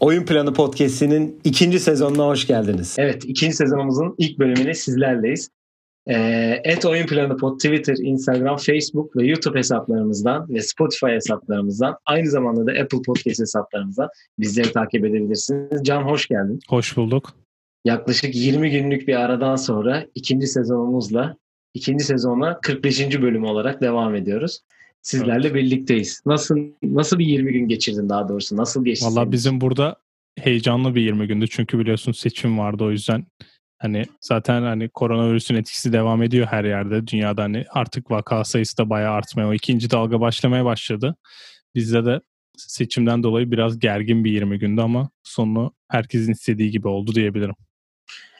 Oyun Planı Podcast'inin ikinci sezonuna hoş geldiniz. Evet, ikinci sezonumuzun ilk bölümüne sizlerleyiz. Ee, et Oyun Planı Pod Twitter, Instagram, Facebook ve YouTube hesaplarımızdan ve Spotify hesaplarımızdan aynı zamanda da Apple Podcast hesaplarımızdan bizleri takip edebilirsiniz. Can hoş geldin. Hoş bulduk. Yaklaşık 20 günlük bir aradan sonra ikinci sezonumuzla ikinci sezona 45. bölüm olarak devam ediyoruz. Sizlerle evet. birlikteyiz. Nasıl nasıl bir 20 gün geçirdin daha doğrusu? Nasıl geçti? Valla bizim burada heyecanlı bir 20 gündü. Çünkü biliyorsun seçim vardı o yüzden hani zaten hani koronavirüsün etkisi devam ediyor her yerde. Dünyada hani artık vaka sayısı da bayağı artmaya, o ikinci dalga başlamaya başladı. Bizde de seçimden dolayı biraz gergin bir 20 gündü ama sonu herkesin istediği gibi oldu diyebilirim.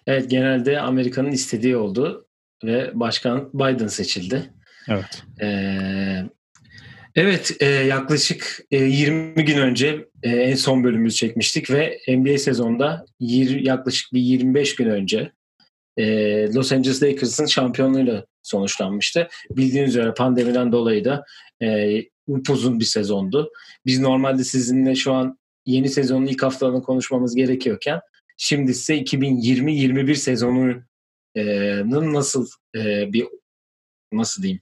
Evet genelde Amerika'nın istediği oldu ve Başkan Biden seçildi. Evet. Ee, Evet e, yaklaşık e, 20 gün önce e, en son bölümümüzü çekmiştik ve NBA sezonunda yir, yaklaşık bir 25 gün önce e, Los Angeles Lakers'ın şampiyonluğuyla sonuçlanmıştı. Bildiğiniz üzere pandemiden dolayı da e, upuzun bir sezondu. Biz normalde sizinle şu an yeni sezonun ilk haftalarını konuşmamız gerekiyorken şimdi ise 2020-21 sezonunun nasıl e, bir nasıl diyeyim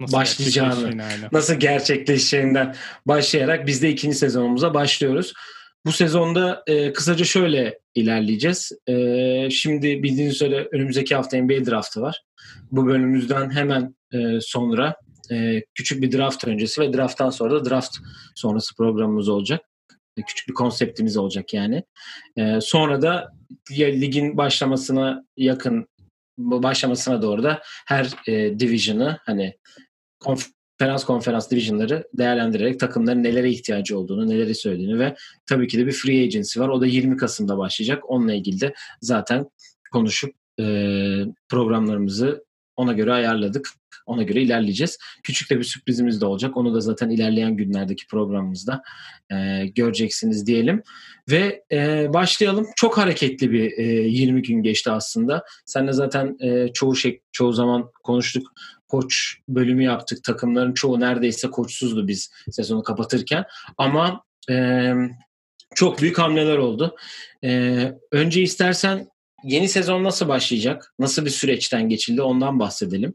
nasıl başlayacağını, nasıl gerçekleşeceğinden başlayarak biz de ikinci sezonumuza başlıyoruz. Bu sezonda e, kısaca şöyle ilerleyeceğiz. E, şimdi bildiğiniz üzere önümüzdeki hafta NBA draftı var. Bu bölümümüzden hemen e, sonra e, küçük bir draft öncesi ve drafttan sonra da draft sonrası programımız olacak. E, küçük bir konseptimiz olacak yani. E, sonra da ligin başlamasına yakın başlamasına doğru da her e, division'ı hani konferans konferans divisionları değerlendirerek takımların nelere ihtiyacı olduğunu, neleri söylediğini ve tabii ki de bir free agency var. O da 20 Kasım'da başlayacak. Onunla ilgili de zaten konuşup e, programlarımızı ona göre ayarladık. Ona göre ilerleyeceğiz. Küçük de bir sürprizimiz de olacak. Onu da zaten ilerleyen günlerdeki programımızda e, göreceksiniz diyelim. Ve e, başlayalım. Çok hareketli bir e, 20 gün geçti aslında. Sen de zaten e, çoğu şey çoğu zaman konuştuk koç bölümü yaptık. Takımların çoğu neredeyse koçsuzdu biz sezonu kapatırken. Ama e, çok büyük hamleler oldu. E, önce istersen yeni sezon nasıl başlayacak? Nasıl bir süreçten geçildi? Ondan bahsedelim.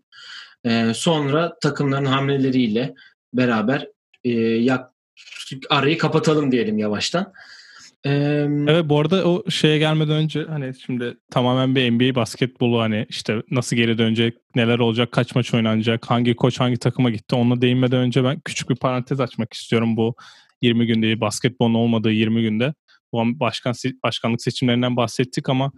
E, sonra takımların hamleleriyle beraber e, yak, arayı kapatalım diyelim yavaştan. Ee, evet bu arada o şeye gelmeden önce hani şimdi tamamen bir NBA basketbolu hani işte nasıl geri dönecek, neler olacak, kaç maç oynanacak, hangi koç hangi takıma gitti onunla değinmeden önce ben küçük bir parantez açmak istiyorum bu 20 günde basketbolun olmadığı 20 günde. Bu başkan başkanlık seçimlerinden bahsettik ama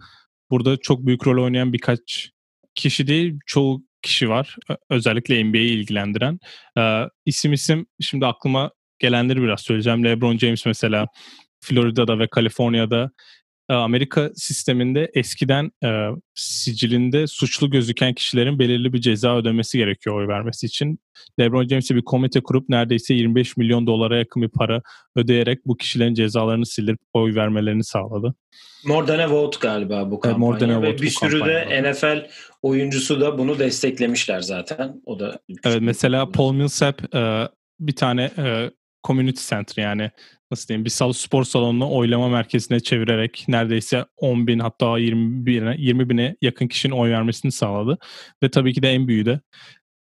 burada çok büyük rol oynayan birkaç kişi değil çoğu kişi var. Özellikle NBA'yi ilgilendiren. Ee, isim isim şimdi aklıma gelenleri biraz söyleyeceğim. LeBron James mesela Florida'da ve Kaliforniya'da Amerika sisteminde eskiden e, sicilinde suçlu gözüken kişilerin belirli bir ceza ödemesi gerekiyor oy vermesi için. LeBron James'e bir komite kurup neredeyse 25 milyon dolara yakın bir para ödeyerek bu kişilerin cezalarını sildirip oy vermelerini sağladı. More than a vote galiba bu kampanya. Evet, more than a vote bir sürü de NFL oyuncusu da bunu desteklemişler zaten. O da Evet mesela Paul Millsap e, bir tane e, community center yani nasıl diyeyim bir sal spor salonunu oylama merkezine çevirerek neredeyse 10 bin hatta 20 bine, 20 bine yakın kişinin oy vermesini sağladı. Ve tabii ki de en büyüğü de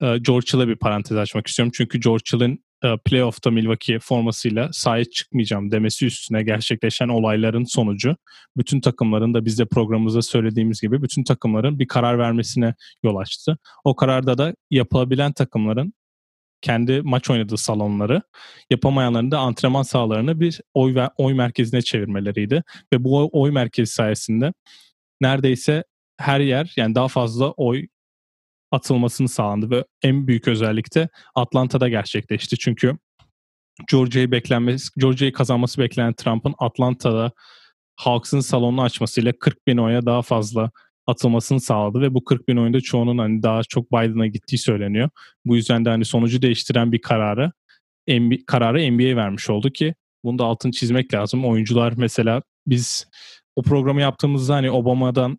e, George Hill'e bir parantez açmak istiyorum. Çünkü George Hill'in e, playoff'ta Milwaukee formasıyla sahaya çıkmayacağım demesi üstüne gerçekleşen olayların sonucu bütün takımların da biz de programımızda söylediğimiz gibi bütün takımların bir karar vermesine yol açtı. O kararda da yapılabilen takımların kendi maç oynadığı salonları, yapamayanların da antrenman sahalarını bir oy ve oy merkezine çevirmeleriydi. Ve bu oy merkezi sayesinde neredeyse her yer yani daha fazla oy atılmasını sağlandı ve en büyük özellik de Atlanta'da gerçekleşti. Çünkü Georgia'yı beklenmesi, Georgia'yı kazanması beklenen Trump'ın Atlanta'da Hawks'ın salonunu açmasıyla 40 bin oya daha fazla atılmasını sağladı ve bu 40 bin oyunda çoğunun hani daha çok Biden'a gittiği söyleniyor. Bu yüzden de hani sonucu değiştiren bir kararı NBA, kararı NBA vermiş oldu ki bunu da altını çizmek lazım. Oyuncular mesela biz o programı yaptığımızda hani Obama'dan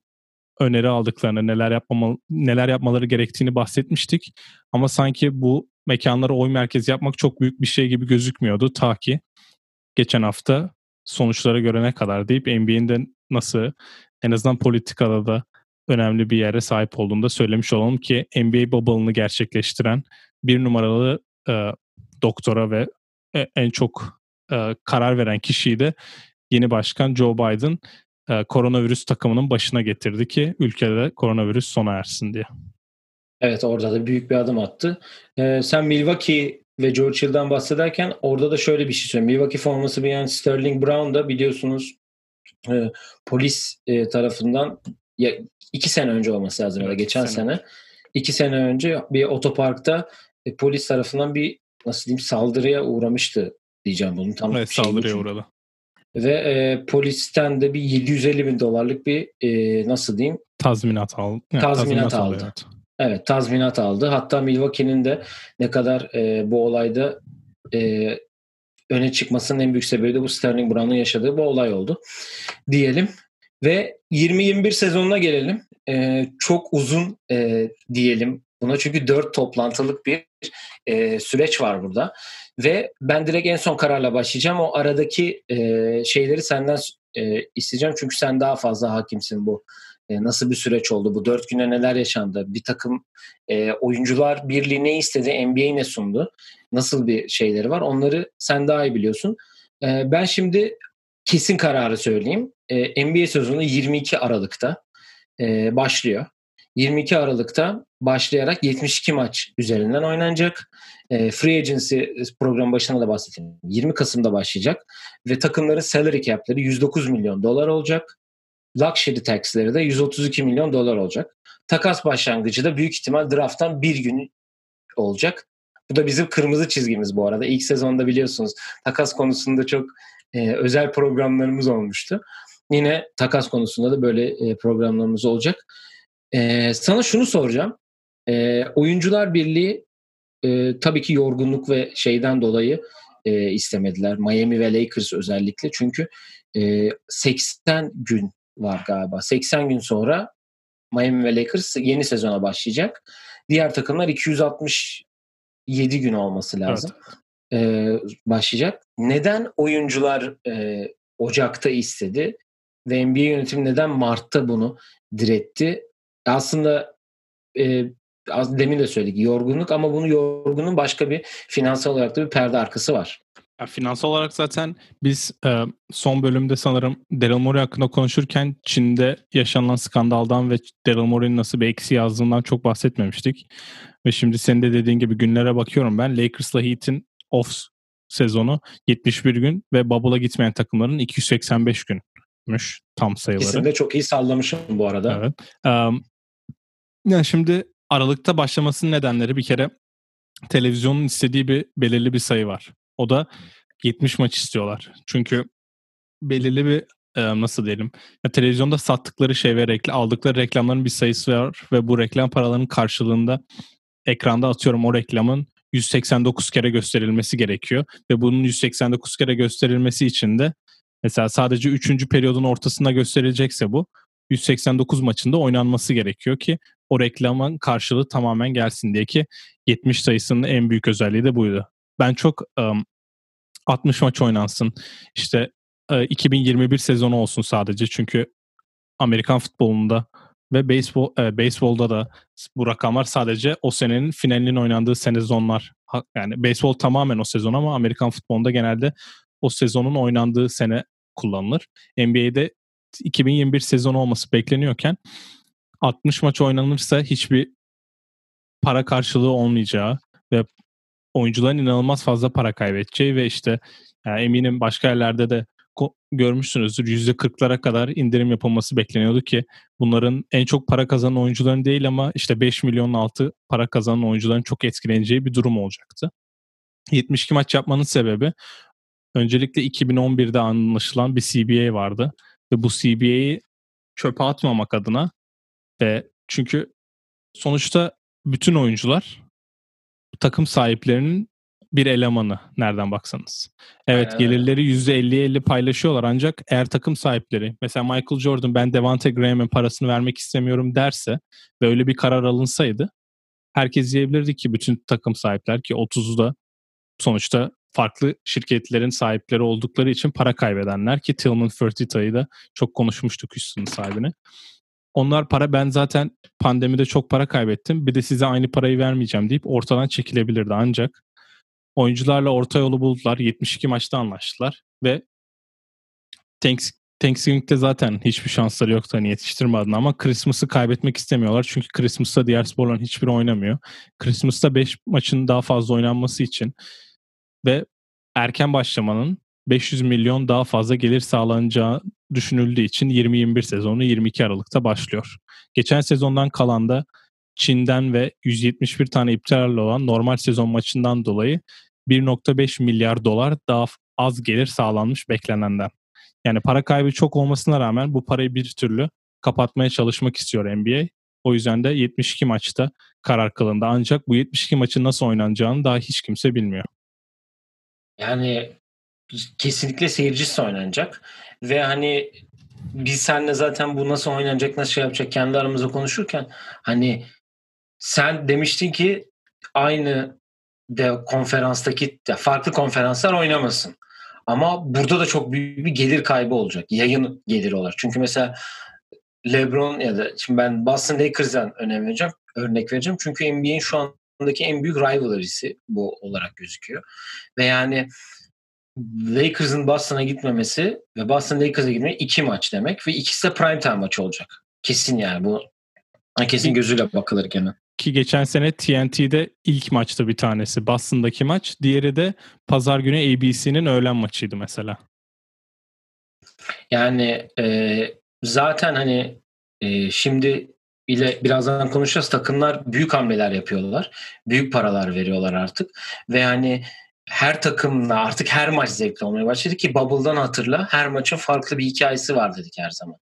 öneri aldıklarını, neler yapmamalı, neler yapmaları gerektiğini bahsetmiştik. Ama sanki bu mekanlara oy merkezi yapmak çok büyük bir şey gibi gözükmüyordu ta ki geçen hafta sonuçlara göre ne kadar deyip NBA'nin nasıl en azından politikada da önemli bir yere sahip olduğunu da söylemiş olalım ki NBA bubble'ını gerçekleştiren bir numaralı e, doktora ve e, en çok e, karar veren kişiyi de yeni başkan Joe Biden e, koronavirüs takımının başına getirdi ki ülkede koronavirüs sona ersin diye. Evet orada da büyük bir adım attı. Ee, sen Milwaukee ve George Hill'den bahsederken orada da şöyle bir şey söyleyeyim. Milwaukee forması giyen Sterling Brown da biliyorsunuz e, polis e, tarafından ya, iki sene önce olması lazım ya da geçen sene. sene iki sene önce bir otoparkta e, polis tarafından bir nasıl diyeyim saldırıya uğramıştı diyeceğim bunu tam evet, saldırıya uğradı. Ve e, polisten de bir 750 bin dolarlık bir e, nasıl diyeyim tazminat, al, yani tazminat, tazminat aldı. Evet. evet tazminat aldı. Hatta Milwaukee'nin de ne kadar e, bu olayda e, öne çıkmasının en büyük sebebi de bu Sterling Brown'un yaşadığı bu olay oldu. Diyelim. Ve 20-21 sezonuna gelelim. E, çok uzun e, diyelim buna çünkü 4 toplantılık bir e, süreç var burada. Ve ben direkt en son kararla başlayacağım. O aradaki e, şeyleri senden e, isteyeceğim. Çünkü sen daha fazla hakimsin bu. E, nasıl bir süreç oldu? Bu dört güne neler yaşandı? Bir takım e, oyuncular birliği ne istedi? NBA ne sundu? Nasıl bir şeyleri var? Onları sen daha iyi biliyorsun. E, ben şimdi kesin kararı söyleyeyim. E, NBA sezonu 22 Aralık'ta e, başlıyor. 22 Aralık'ta başlayarak 72 maç üzerinden oynanacak. E, free Agency program başına da bahsettim. 20 Kasım'da başlayacak ve takımların salary cap'leri 109 milyon dolar olacak. Luxury tax'leri de 132 milyon dolar olacak. Takas başlangıcı da büyük ihtimal draft'tan bir gün olacak. Bu da bizim kırmızı çizgimiz bu arada. İlk sezonda biliyorsunuz takas konusunda çok e, özel programlarımız olmuştu. Yine takas konusunda da böyle e, programlarımız olacak. E, sana şunu soracağım. E, Oyuncular Birliği e, tabii ki yorgunluk ve şeyden dolayı e, istemediler. Miami ve Lakers özellikle. Çünkü e, 80 gün var galiba. 80 gün sonra Miami ve Lakers yeni sezona başlayacak. Diğer takımlar 267 gün olması lazım. Evet. E, başlayacak. Neden oyuncular e, Ocak'ta istedi ve NBA yönetimi neden Mart'ta bunu diretti? Aslında e, az demin de söyledik yorgunluk ama bunu yorgunun başka bir finansal olarak da bir perde arkası var. Ya, finansal olarak zaten biz e, son bölümde sanırım Daryl Morey hakkında konuşurken Çin'de yaşanan skandaldan ve Daryl Morey'nin nasıl bir eksi yazdığından çok bahsetmemiştik. Ve şimdi senin de dediğin gibi günlere bakıyorum ben. Lakers'la Heat'in off sezonu 71 gün ve Bubble'a gitmeyen takımların 285 günmüş tam sayıları. İkisini de çok iyi sallamışım bu arada. Evet. Um, yani şimdi Aralık'ta başlamasının nedenleri bir kere televizyonun istediği bir belirli bir sayı var. O da 70 maç istiyorlar. Çünkü belirli bir e, nasıl diyelim ya, televizyonda sattıkları şey ve reklam, aldıkları reklamların bir sayısı var ve bu reklam paralarının karşılığında ekranda atıyorum o reklamın 189 kere gösterilmesi gerekiyor ve bunun 189 kere gösterilmesi için de mesela sadece 3. periyodun ortasında gösterilecekse bu 189 maçında oynanması gerekiyor ki o reklamın karşılığı tamamen gelsin diye ki 70 sayısının en büyük özelliği de buydu. Ben çok um, 60 maç oynansın. İşte uh, 2021 sezonu olsun sadece çünkü Amerikan futbolunda ve beyzbol, e, beyzbolda da bu rakamlar sadece o senenin finalinin oynandığı sezonlar. Yani beyzbol tamamen o sezon ama Amerikan futbolunda genelde o sezonun oynandığı sene kullanılır. NBA'de 2021 sezonu olması bekleniyorken 60 maç oynanırsa hiçbir para karşılığı olmayacağı ve oyuncuların inanılmaz fazla para kaybedeceği ve işte yani eminim başka yerlerde de görmüşsünüzdür %40'lara kadar indirim yapılması bekleniyordu ki bunların en çok para kazanan oyuncuların değil ama işte 5 milyon altı para kazanan oyuncuların çok etkileneceği bir durum olacaktı. 72 maç yapmanın sebebi öncelikle 2011'de anlaşılan bir CBA vardı ve bu CBA'yi çöpe atmamak adına ve çünkü sonuçta bütün oyuncular takım sahiplerinin bir elemanı nereden baksanız. Evet Aynen. gelirleri %50-50 paylaşıyorlar ancak eğer takım sahipleri mesela Michael Jordan ben Devante Graham'ın parasını vermek istemiyorum derse ve öyle bir karar alınsaydı herkes diyebilirdi ki bütün takım sahipler ki 30'u da sonuçta farklı şirketlerin sahipleri oldukları için para kaybedenler ki Tillman Fertitta'yı da çok konuşmuştuk Houston'ın sahibini. Onlar para ben zaten pandemide çok para kaybettim bir de size aynı parayı vermeyeceğim deyip ortadan çekilebilirdi ancak oyuncularla orta yolu buldular 72 maçta anlaştılar ve Thanks, Thanksgiving'de zaten hiçbir şansları yoktu hani yetiştirme adına ama Christmas'ı kaybetmek istemiyorlar. Çünkü Christmas'ta diğer sporların hiçbiri oynamıyor. Christmas'ta 5 maçın daha fazla oynanması için ve erken başlamanın 500 milyon daha fazla gelir sağlanacağı düşünüldüğü için 2021 sezonu 22 Aralık'ta başlıyor. Geçen sezondan kalan da Çin'den ve 171 tane iptal olan normal sezon maçından dolayı 1.5 milyar dolar daha az gelir sağlanmış beklenenden. Yani para kaybı çok olmasına rağmen bu parayı bir türlü kapatmaya çalışmak istiyor NBA. O yüzden de 72 maçta karar kılındı. Ancak bu 72 maçın nasıl oynanacağını daha hiç kimse bilmiyor. Yani kesinlikle seyircisiz oynanacak. Ve hani biz seninle zaten bu nasıl oynanacak, nasıl şey yapacak kendi aramızda konuşurken hani sen demiştin ki aynı de konferanstaki de farklı konferanslar oynamasın. Ama burada da çok büyük bir gelir kaybı olacak. Yayın geliri olarak. Çünkü mesela LeBron ya da şimdi ben Boston Lakers'dan önem vereceğim, örnek vereceğim. Çünkü NBA'in şu andaki en büyük rivalry'si bu olarak gözüküyor. Ve yani Lakers'ın Boston'a gitmemesi ve Boston Lakers'a gitmesi iki maç demek ve ikisi de prime time maçı olacak. Kesin yani bu kesin gözüyle bakılır gene. Ki geçen sene TNT'de ilk maçta bir tanesi Boston'daki maç. Diğeri de pazar günü ABC'nin öğlen maçıydı mesela. Yani e, zaten hani e, şimdi ile birazdan konuşacağız takımlar büyük hamleler yapıyorlar. Büyük paralar veriyorlar artık. Ve yani her takımla artık her maç zevkli olmaya başladı ki Bubble'dan hatırla her maçın farklı bir hikayesi var dedik her zaman.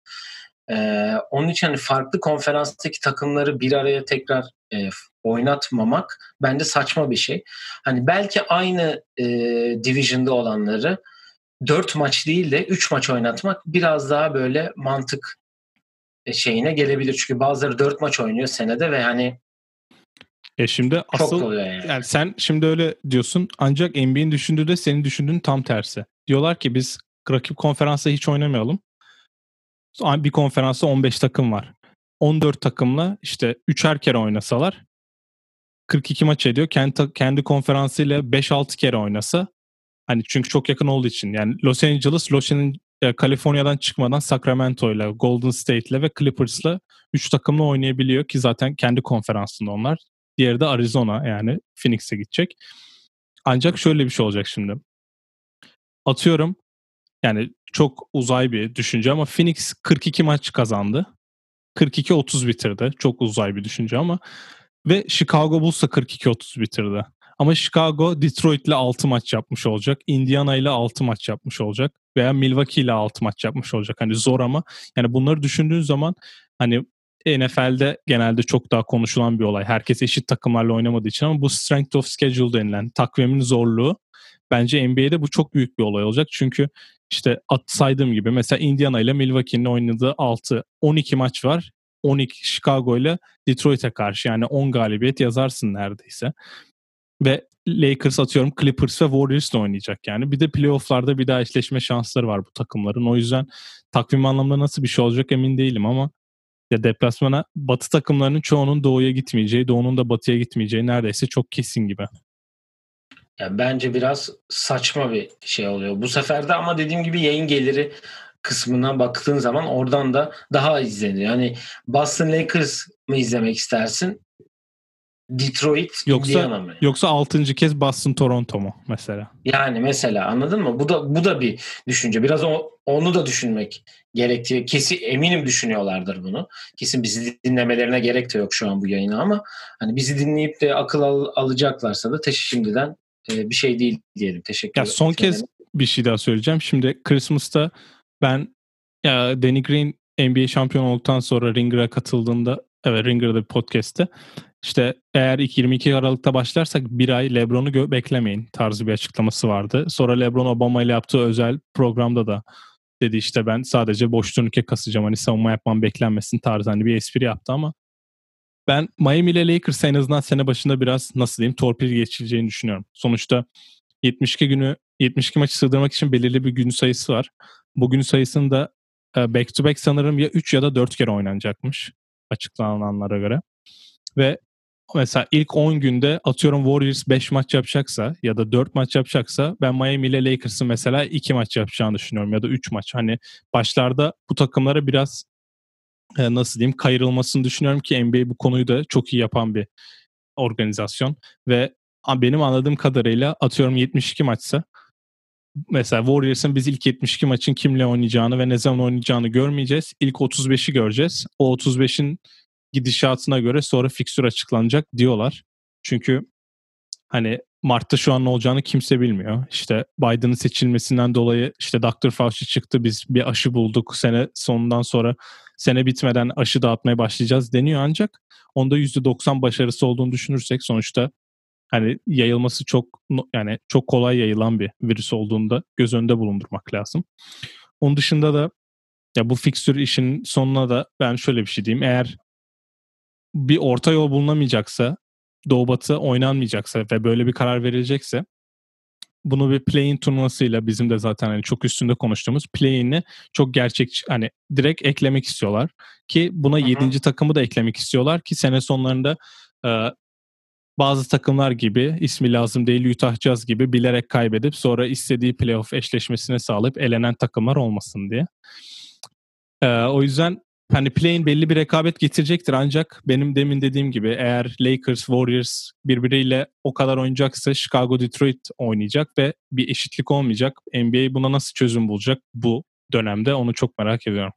Ee, onun için hani farklı konferanstaki takımları bir araya tekrar e, oynatmamak bence saçma bir şey. Hani belki aynı e, division'da olanları dört maç değil de üç maç oynatmak biraz daha böyle mantık e, şeyine gelebilir. Çünkü bazıları dört maç oynuyor senede ve hani ya şimdi asıl yani. yani sen şimdi öyle diyorsun ancak NBA'in düşündüğü de senin düşündüğün tam tersi. Diyorlar ki biz rakip konferansa hiç oynamayalım. Bir konferansta 15 takım var. 14 takımla işte 3'er kere oynasalar 42 maç ediyor. Kendi, kendi konferansıyla 5-6 kere oynasa hani çünkü çok yakın olduğu için yani Los Angeles, Los Angeles Kaliforniya'dan çıkmadan Sacramento ile Golden State ile ve Clippers ile 3 takımla oynayabiliyor ki zaten kendi konferansında onlar. Diğeri de Arizona yani Phoenix'e gidecek. Ancak şöyle bir şey olacak şimdi. Atıyorum yani çok uzay bir düşünce ama Phoenix 42 maç kazandı. 42-30 bitirdi. Çok uzay bir düşünce ama ve Chicago Bulls da 42-30 bitirdi. Ama Chicago Detroit ile 6 maç yapmış olacak. Indiana ile 6 maç yapmış olacak. Veya Milwaukee ile 6 maç yapmış olacak. Hani zor ama yani bunları düşündüğün zaman hani NFL'de genelde çok daha konuşulan bir olay. Herkes eşit takımlarla oynamadığı için ama bu strength of schedule denilen takvimin zorluğu bence NBA'de bu çok büyük bir olay olacak. Çünkü işte at saydığım gibi mesela Indiana ile Milwaukee'nin oynadığı 6 12 maç var. 12 Chicago ile Detroit'e karşı yani 10 galibiyet yazarsın neredeyse. Ve Lakers atıyorum Clippers ve Warriors'la oynayacak yani. Bir de playoff'larda bir daha eşleşme şansları var bu takımların. O yüzden takvim anlamında nasıl bir şey olacak emin değilim ama ya deplasmana batı takımlarının çoğunun doğuya gitmeyeceği, doğunun da batıya gitmeyeceği neredeyse çok kesin gibi. Ya bence biraz saçma bir şey oluyor. Bu sefer de ama dediğim gibi yayın geliri kısmına baktığın zaman oradan da daha izleniyor. Yani Boston Lakers mı izlemek istersin? Detroit, yoksa, mı? Yoksa 6. kez Boston Toronto mu mesela? Yani mesela anladın mı? Bu da bu da bir düşünce. Biraz o, onu da düşünmek gerektiği kesin eminim düşünüyorlardır bunu. Kesin bizi dinlemelerine gerek de yok şu an bu yayına ama hani bizi dinleyip de akıl al, alacaklarsa da teşekkür şimdiden e, bir şey değil diyelim. Teşekkür ederim. Son kez bir şey daha söyleyeceğim. Şimdi Christmas'ta ben ya Danny Green NBA şampiyon olduktan sonra Ringer'a katıldığında evet Ringer'da bir podcast'te işte eğer 22 Aralık'ta başlarsak bir ay Lebron'u gö- beklemeyin tarzı bir açıklaması vardı. Sonra Lebron Obama ile yaptığı özel programda da dedi işte ben sadece boş turnike kasacağım hani savunma yapmam beklenmesin tarzı hani bir espri yaptı ama ben Miami ile Lakers en azından sene başında biraz nasıl diyeyim torpil geçileceğini düşünüyorum. Sonuçta 72 günü 72 maçı sığdırmak için belirli bir gün sayısı var. Bu gün sayısını da e, back to back sanırım ya 3 ya da 4 kere oynanacakmış açıklananlara göre. Ve mesela ilk 10 günde atıyorum Warriors 5 maç yapacaksa ya da 4 maç yapacaksa ben Miami ile Lakers'ın mesela 2 maç yapacağını düşünüyorum ya da 3 maç. Hani başlarda bu takımlara biraz e, nasıl diyeyim kayırılmasını düşünüyorum ki NBA bu konuyu da çok iyi yapan bir organizasyon ve benim anladığım kadarıyla atıyorum 72 maçsa mesela Warriors'ın biz ilk 72 maçın kimle oynayacağını ve ne zaman oynayacağını görmeyeceğiz. İlk 35'i göreceğiz. O 35'in gidişatına göre sonra fikstür açıklanacak diyorlar. Çünkü hani Mart'ta şu an ne olacağını kimse bilmiyor. İşte Biden'ın seçilmesinden dolayı işte Dr. Fauci çıktı biz bir aşı bulduk. Sene sonundan sonra sene bitmeden aşı dağıtmaya başlayacağız deniyor ancak onda %90 başarısı olduğunu düşünürsek sonuçta hani yayılması çok yani çok kolay yayılan bir virüs olduğunda göz önünde bulundurmak lazım. Onun dışında da ya bu fikstür işin sonuna da ben şöyle bir şey diyeyim. Eğer bir orta yol bulunamayacaksa, Doğu Batı oynanmayacaksa ve böyle bir karar verilecekse bunu bir play-in turnuvasıyla bizim de zaten hani çok üstünde konuştuğumuz play-in'i çok gerçekçi hani direkt eklemek istiyorlar ki buna 7. takımı da eklemek istiyorlar ki sene sonlarında e, bazı takımlar gibi ismi lazım değil Utah Jazz gibi bilerek kaybedip sonra istediği playoff eşleşmesine sağlayıp elenen takımlar olmasın diye. Ee, o yüzden hani play'in belli bir rekabet getirecektir ancak benim demin dediğim gibi eğer Lakers, Warriors birbiriyle o kadar oynayacaksa Chicago, Detroit oynayacak ve bir eşitlik olmayacak. NBA buna nasıl çözüm bulacak bu dönemde onu çok merak ediyorum.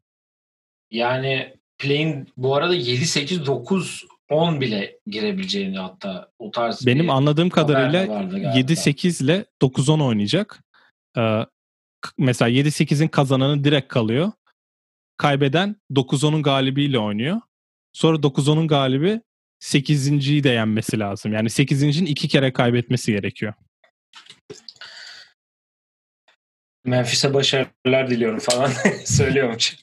Yani play'in bu arada 7 8 9 10 bile girebileceğini hatta o tarz Benim anladığım kadarıyla 7-8 ile 9-10 oynayacak. Ee, mesela 7-8'in kazananı direkt kalıyor. Kaybeden 9-10'un galibiyle oynuyor. Sonra 9-10'un galibi 8.yi de yenmesi lazım. Yani 8.'in iki kere kaybetmesi gerekiyor. Memphis'e başarılar diliyorum falan söylüyormuş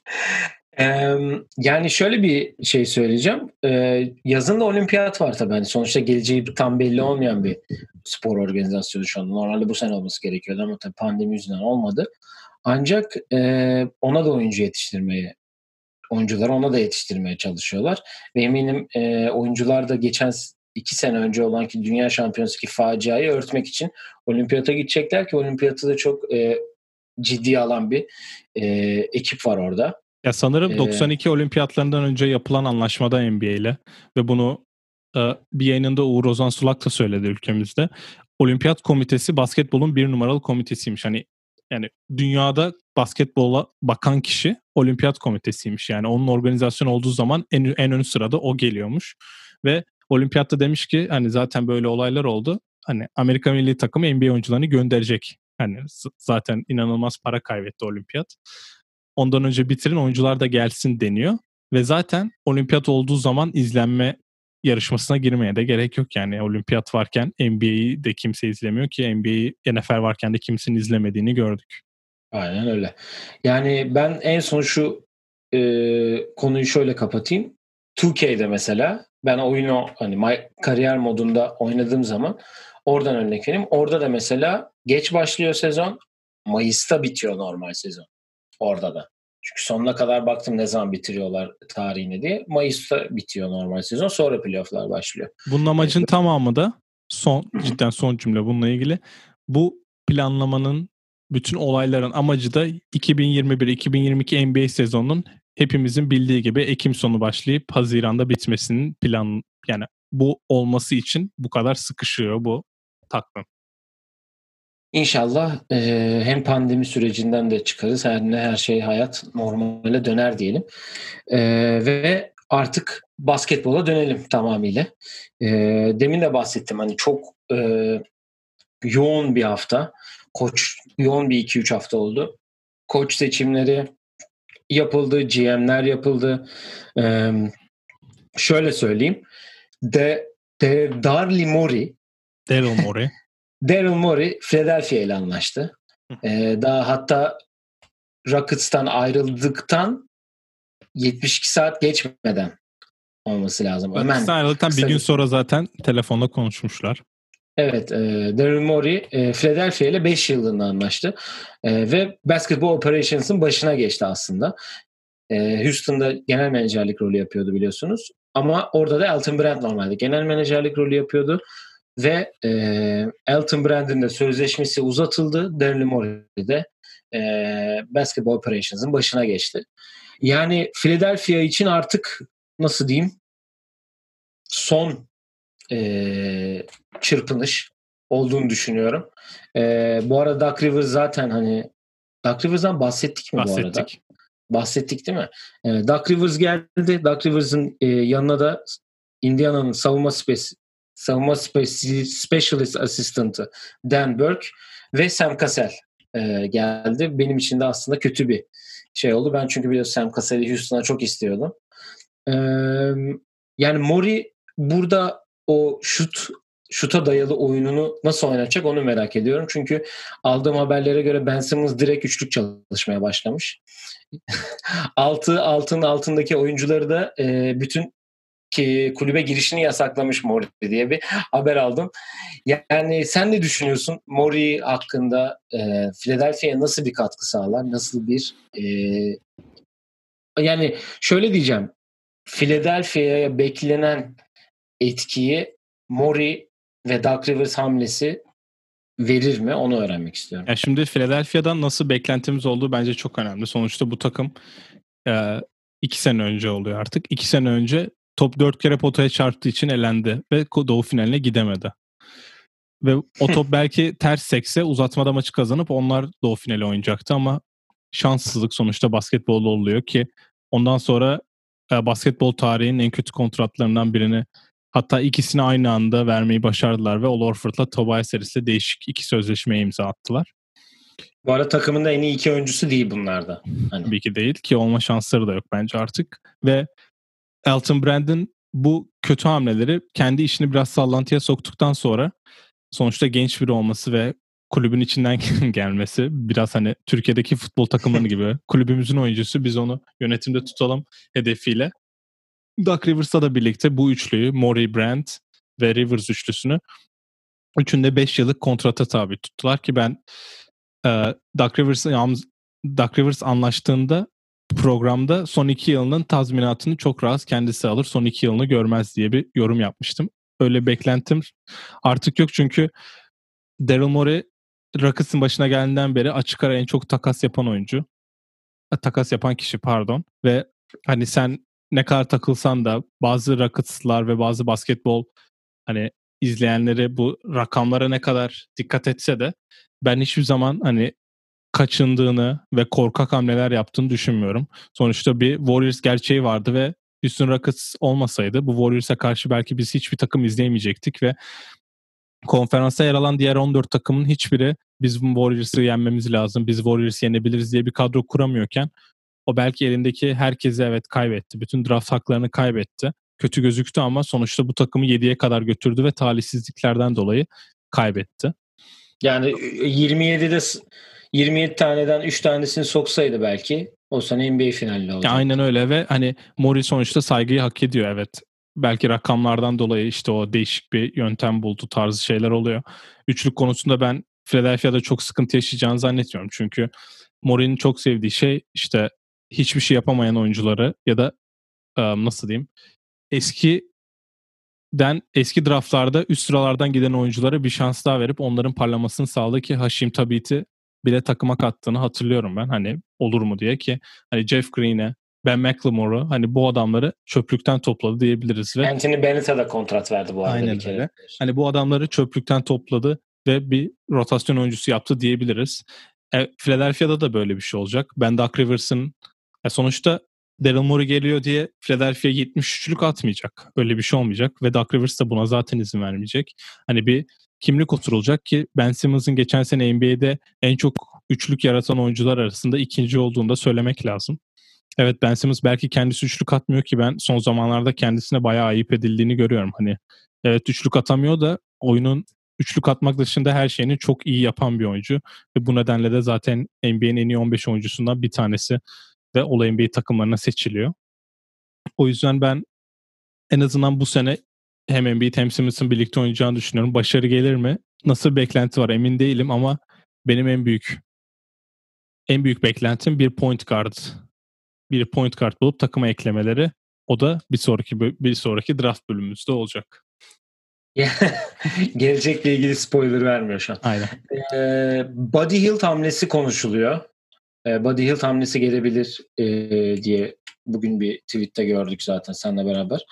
yani şöyle bir şey söyleyeceğim. Ee, yazın da olimpiyat var tabii. Yani sonuçta geleceği tam belli olmayan bir spor organizasyonu şu anda. Normalde bu sene olması gerekiyordu ama tabii pandemi yüzünden olmadı. Ancak e, ona da oyuncu yetiştirmeye oyuncular ona da yetiştirmeye çalışıyorlar. Ve eminim e, oyuncular da geçen iki sene önce olan ki dünya şampiyonası ki faciayı örtmek için olimpiyata gidecekler ki olimpiyatı da çok e, ciddi alan bir e, ekip var orada. Ya sanırım ee, 92 olimpiyatlarından önce yapılan anlaşmada NBA ile ve bunu e, bir yayınında Uğur Ozan Sulak da söyledi ülkemizde. Olimpiyat komitesi basketbolun bir numaralı komitesiymiş. Hani yani dünyada basketbola bakan kişi olimpiyat komitesiymiş. Yani onun organizasyon olduğu zaman en, en ön sırada o geliyormuş. Ve olimpiyatta demiş ki hani zaten böyle olaylar oldu. Hani Amerika milli takımı NBA oyuncularını gönderecek. Hani zaten inanılmaz para kaybetti olimpiyat ondan önce bitirin oyuncular da gelsin deniyor. Ve zaten olimpiyat olduğu zaman izlenme yarışmasına girmeye de gerek yok yani. Olimpiyat varken NBA'yi de kimse izlemiyor ki NBA'yi NFL varken de kimsenin izlemediğini gördük. Aynen öyle. Yani ben en son şu e, konuyu şöyle kapatayım. 2K'de mesela ben oyunu hani my, kariyer modunda oynadığım zaman oradan örnek vereyim. Orada da mesela geç başlıyor sezon. Mayıs'ta bitiyor normal sezon. Orada da. Çünkü sonuna kadar baktım ne zaman bitiriyorlar tarihini diye. Mayıs'ta bitiyor normal sezon. Sonra playofflar başlıyor. Bunun amacın evet. tamamı da son cidden son cümle bununla ilgili. Bu planlamanın bütün olayların amacı da 2021-2022 NBA sezonunun hepimizin bildiği gibi Ekim sonu başlayıp Haziran'da bitmesinin plan yani bu olması için bu kadar sıkışıyor bu takvim. İnşallah e, hem pandemi sürecinden de çıkarız. Her ne her şey hayat normale döner diyelim. E, ve artık basketbola dönelim tamamıyla. E, demin de bahsettim hani çok e, yoğun bir hafta. Koç yoğun bir 2-3 hafta oldu. Koç seçimleri yapıldı, GM'ler yapıldı. E, şöyle söyleyeyim. De De Darly Mori Daryl Morey. Daryl Morey Philadelphia ile anlaştı. Ee, daha hatta Rockets'tan ayrıldıktan 72 saat geçmeden olması lazım. Sen ayrıldıktan bir gün sonra zaten telefonda konuşmuşlar. Evet, e, Daryl Morey e, Philadelphia ile 5 yıllığına anlaştı. E, ve Basketball Operations'ın başına geçti aslında. E, Houston'da genel menajerlik rolü yapıyordu biliyorsunuz. Ama orada da Elton Brand normalde genel menajerlik rolü yapıyordu. Ve e, Elton Brand'in de sözleşmesi uzatıldı. Daryl Morey de e, Basketball Operations'ın başına geçti. Yani Philadelphia için artık nasıl diyeyim son e, çırpınış olduğunu düşünüyorum. E, bu arada Duck Rivers zaten hani Duck Rivers'dan bahsettik mi bu arada? Bahsettik. Bahsettik değil mi? E, Duck Rivers geldi. Duck Rivers'ın e, yanına da Indiana'nın savunma spes savunma specialist assistant'ı Dan Burke ve Sam Cassell e, geldi. Benim için de aslında kötü bir şey oldu. Ben çünkü biliyorsun Sam Cassell'i Houston'a çok istiyordum. E, yani Mori burada o şut şuta dayalı oyununu nasıl oynatacak onu merak ediyorum. Çünkü aldığım haberlere göre Ben Simmons direkt üçlük çalışmaya başlamış. Altı altın altındaki oyuncuları da e, bütün ki kulübe girişini yasaklamış Mori diye bir haber aldım. Yani sen ne düşünüyorsun Mori hakkında e, Philadelphia'ya nasıl bir katkı sağlar? Nasıl bir e, yani şöyle diyeceğim. Philadelphia'ya beklenen etkiyi Mori ve Doug Rivers hamlesi verir mi? Onu öğrenmek istiyorum. Ya şimdi Philadelphia'dan nasıl beklentimiz olduğu bence çok önemli. Sonuçta bu takım e, iki sene önce oluyor artık. İki sene önce top dört kere potaya çarptığı için elendi ve doğu finaline gidemedi. Ve o top belki ters sekse uzatmada maçı kazanıp onlar doğu finali oynayacaktı ama şanssızlık sonuçta basketbolda oluyor ki ondan sonra e, basketbol tarihinin en kötü kontratlarından birini hatta ikisini aynı anda vermeyi başardılar ve Al Horford'la Tobias Harris'le değişik iki sözleşmeye imza attılar. Bu arada takımın da en iyi iki oyuncusu değil bunlarda. Hani. Tabii ki değil ki olma şansları da yok bence artık. Ve Elton Brand'in bu kötü hamleleri kendi işini biraz sallantıya soktuktan sonra sonuçta genç biri olması ve kulübün içinden gelmesi biraz hani Türkiye'deki futbol takımları gibi kulübümüzün oyuncusu biz onu yönetimde tutalım hedefiyle Doug Rivers'la da birlikte bu üçlüyü Maury Brand ve Rivers üçlüsünü üçünde 5 yıllık kontrata tabi tuttular ki ben e, Doug Rivers, Doug Rivers anlaştığında programda son iki yılının tazminatını çok rahat kendisi alır. Son iki yılını görmez diye bir yorum yapmıştım. Öyle beklentim artık yok çünkü Daryl Morey Rockets'ın başına geldiğinden beri açık ara en çok takas yapan oyuncu. Takas yapan kişi pardon. Ve hani sen ne kadar takılsan da bazı Rockets'lar ve bazı basketbol hani izleyenleri bu rakamlara ne kadar dikkat etse de ben hiçbir zaman hani kaçındığını ve korkak hamleler yaptığını düşünmüyorum. Sonuçta bir Warriors gerçeği vardı ve Houston Rockets olmasaydı bu Warriors'a karşı belki biz hiçbir takım izleyemeyecektik ve konferansta yer alan diğer 14 takımın hiçbiri biz Warriors'ı yenmemiz lazım, biz Warriors yenebiliriz diye bir kadro kuramıyorken o belki elindeki herkesi evet kaybetti. Bütün draft haklarını kaybetti. Kötü gözüktü ama sonuçta bu takımı 7'ye kadar götürdü ve talihsizliklerden dolayı kaybetti. Yani 27'de 27 taneden 3 tanesini soksaydı belki o sene NBA finalinde olacaktı. Aynen öyle ve hani Mori sonuçta saygıyı hak ediyor evet. Belki rakamlardan dolayı işte o değişik bir yöntem buldu tarzı şeyler oluyor. Üçlük konusunda ben Philadelphia'da çok sıkıntı yaşayacağını zannetmiyorum. Çünkü Mori'nin çok sevdiği şey işte hiçbir şey yapamayan oyuncuları ya da nasıl diyeyim eskiden eski draftlarda üst sıralardan giden oyunculara bir şans daha verip onların parlamasını sağladı ki Haşim Tabit'i bile takıma kattığını hatırlıyorum ben. Hani olur mu diye ki hani Jeff Green'e Ben McLemore'u hani bu adamları çöplükten topladı diyebiliriz. ve Anthony Bennett'e de kontrat verdi bu arada Aynen bir kere. öyle. Hani bu adamları çöplükten topladı ve bir rotasyon oyuncusu yaptı diyebiliriz. E, Philadelphia'da da böyle bir şey olacak. Ben Doug Rivers'ın e, sonuçta Daryl Morey geliyor diye Philadelphia 73'lük atmayacak. Öyle bir şey olmayacak ve Doug Rivers da buna zaten izin vermeyecek. Hani bir kimlik oturulacak ki Ben Simmons'ın geçen sene NBA'de en çok üçlük yaratan oyuncular arasında ikinci olduğunu da söylemek lazım. Evet Ben Simmons belki kendisi üçlük atmıyor ki ben son zamanlarda kendisine bayağı ayıp edildiğini görüyorum. Hani evet üçlük atamıyor da oyunun üçlük atmak dışında her şeyini çok iyi yapan bir oyuncu. Ve bu nedenle de zaten NBA'nin en iyi 15 oyuncusundan bir tanesi ve All NBA takımlarına seçiliyor. O yüzden ben en azından bu sene hem Embiid hem Simmons'ın birlikte oynayacağını düşünüyorum. Başarı gelir mi? Nasıl beklenti var emin değilim ama benim en büyük en büyük beklentim bir point guard. Bir point guard bulup takıma eklemeleri. O da bir sonraki bir sonraki draft bölümümüzde olacak. Gelecekle ilgili spoiler vermiyor şu an. Aynen. Ee, Buddy Hill hamlesi konuşuluyor. Ee, Buddy Hill hamlesi gelebilir e, diye bugün bir tweette gördük zaten seninle beraber.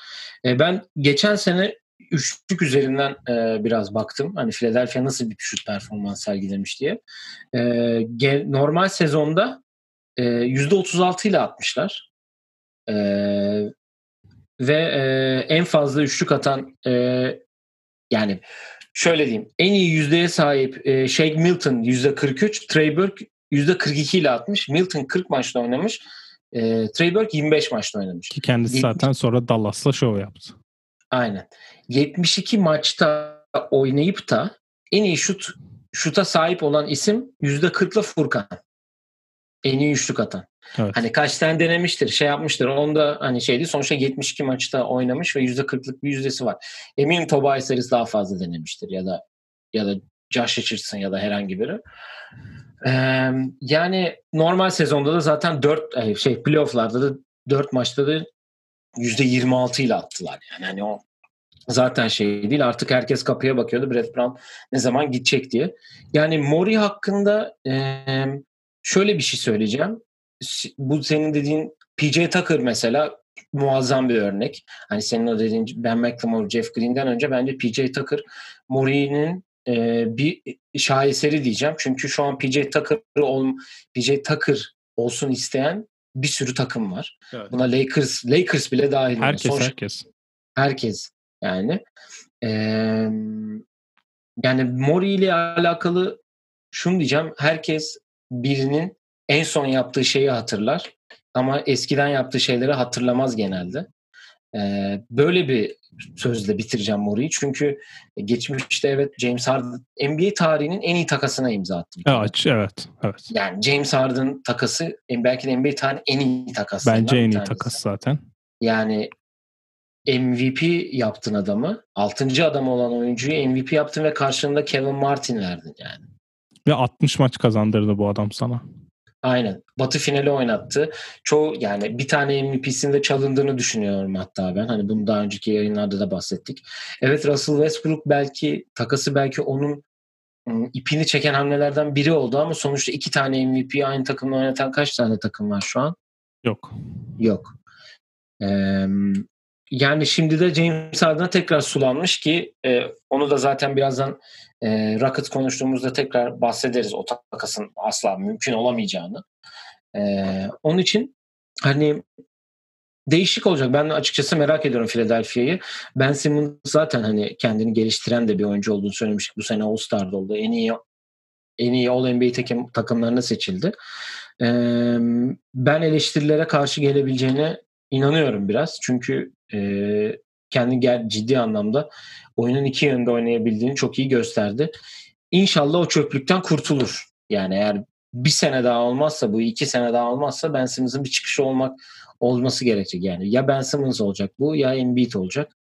Ee, ben geçen sene üçlük üzerinden e, biraz baktım. Hani Philadelphia nasıl bir şut performans sergilemiş diye. E, normal sezonda e, %36 ile atmışlar. E, ve e, en fazla üçlük atan e, yani şöyle diyeyim en iyi yüzdeye sahip e, Shake Milton %43, Trey Burke %42 ile atmış. Milton 40 maçta oynamış. E, Trey Burke 25 maçta oynamış. Ki kendisi zaten sonra Dallas'la şov yaptı. Aynen. 72 maçta oynayıp da en iyi şut şuta sahip olan isim %40'la Furkan. En iyi üçlük atan. Evet. Hani kaç tane denemiştir, şey yapmıştır. Onda hani şeydi sonuçta 72 maçta oynamış ve %40'lık bir yüzdesi var. Eminim Tobias Harris daha fazla denemiştir ya da ya da Josh Richardson ya da herhangi biri. Yani normal sezonda da zaten 4 şey playoff'larda da 4 maçta da %26 ile attılar. Yani hani o zaten şey değil. Artık herkes kapıya bakıyordu. Brett Brown ne zaman gidecek diye. Yani Mori hakkında e, şöyle bir şey söyleyeceğim. Bu senin dediğin PJ Tucker mesela muazzam bir örnek. Hani senin o dediğin Ben McLemore, Jeff Green'den önce bence PJ Tucker Mori'nin e, bir şaheseri diyeceğim. Çünkü şu an PJ Tucker ol, PJ Tucker olsun isteyen bir sürü takım var. Evet. Buna Lakers Lakers bile dahil. Herkes Son, herkes. Herkes yani. Ee, yani Mori ile alakalı şunu diyeceğim. Herkes birinin en son yaptığı şeyi hatırlar. Ama eskiden yaptığı şeyleri hatırlamaz genelde. Böyle bir sözle bitireceğim Mori'yi. Çünkü geçmişte evet James Harden NBA tarihinin en iyi takasına imza attı. Evet, evet, evet. Yani James Harden takası belki de NBA tarihinin en iyi takası. Bence en iyi takas zaten. Yani MVP yaptın adamı. Altıncı adam olan oyuncuyu MVP yaptın ve karşılığında Kevin Martin verdin yani. Ve 60 maç kazandırdı bu adam sana. Aynen. Batı finali oynattı. Çoğu yani bir tane MVP'sinde çalındığını düşünüyorum hatta ben. Hani bunu daha önceki yayınlarda da bahsettik. Evet Russell Westbrook belki takası belki onun ipini çeken hamlelerden biri oldu ama sonuçta iki tane MVP aynı takımda oynatan kaç tane takım var şu an? Yok. Yok. Ee, yani şimdi de James Harden'a tekrar sulanmış ki e, onu da zaten birazdan e, Rockets konuştuğumuzda tekrar bahsederiz o takasın asla mümkün olamayacağını. E, onun için hani değişik olacak. Ben açıkçası merak ediyorum Philadelphia'yı. Ben Simmons zaten hani kendini geliştiren de bir oyuncu olduğunu söylemiştik. Bu sene All-Star'da oldu. En iyi en iyi All-NBA takım, takımlarına seçildi. Ee, ben eleştirilere karşı gelebileceğine inanıyorum biraz. Çünkü e, kendi ciddi anlamda oyunun iki yönde oynayabildiğini çok iyi gösterdi. İnşallah o çöplükten kurtulur. Yani eğer bir sene daha olmazsa bu iki sene daha olmazsa Ben Simmons'ın bir çıkışı olmak olması gerekecek yani. Ya Ben Simmons olacak bu ya Embiid olacak.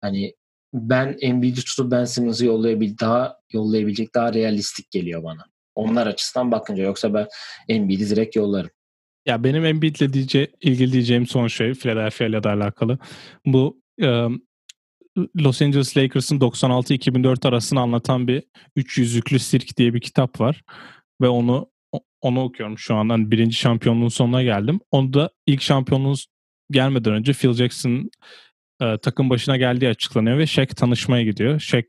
Hani ben Embiid'i tutup Ben Simmons'ı yollayabil daha yollayabilecek daha realistik geliyor bana. Onlar açısından bakınca yoksa ben Embiid'i direkt yollarım. Ya benim Embiid'le diyece, ilgili diyeceğim son şey Philadelphia ile de alakalı. Bu Los Angeles Lakers'ın 96-2004 arasını anlatan bir 300'lüklü sirk diye bir kitap var. Ve onu onu okuyorum şu an. Hani birinci şampiyonluğun sonuna geldim. Onu da ilk şampiyonluğun gelmeden önce Phil Jackson e, takım başına geldiği açıklanıyor ve Shaq tanışmaya gidiyor. Shaq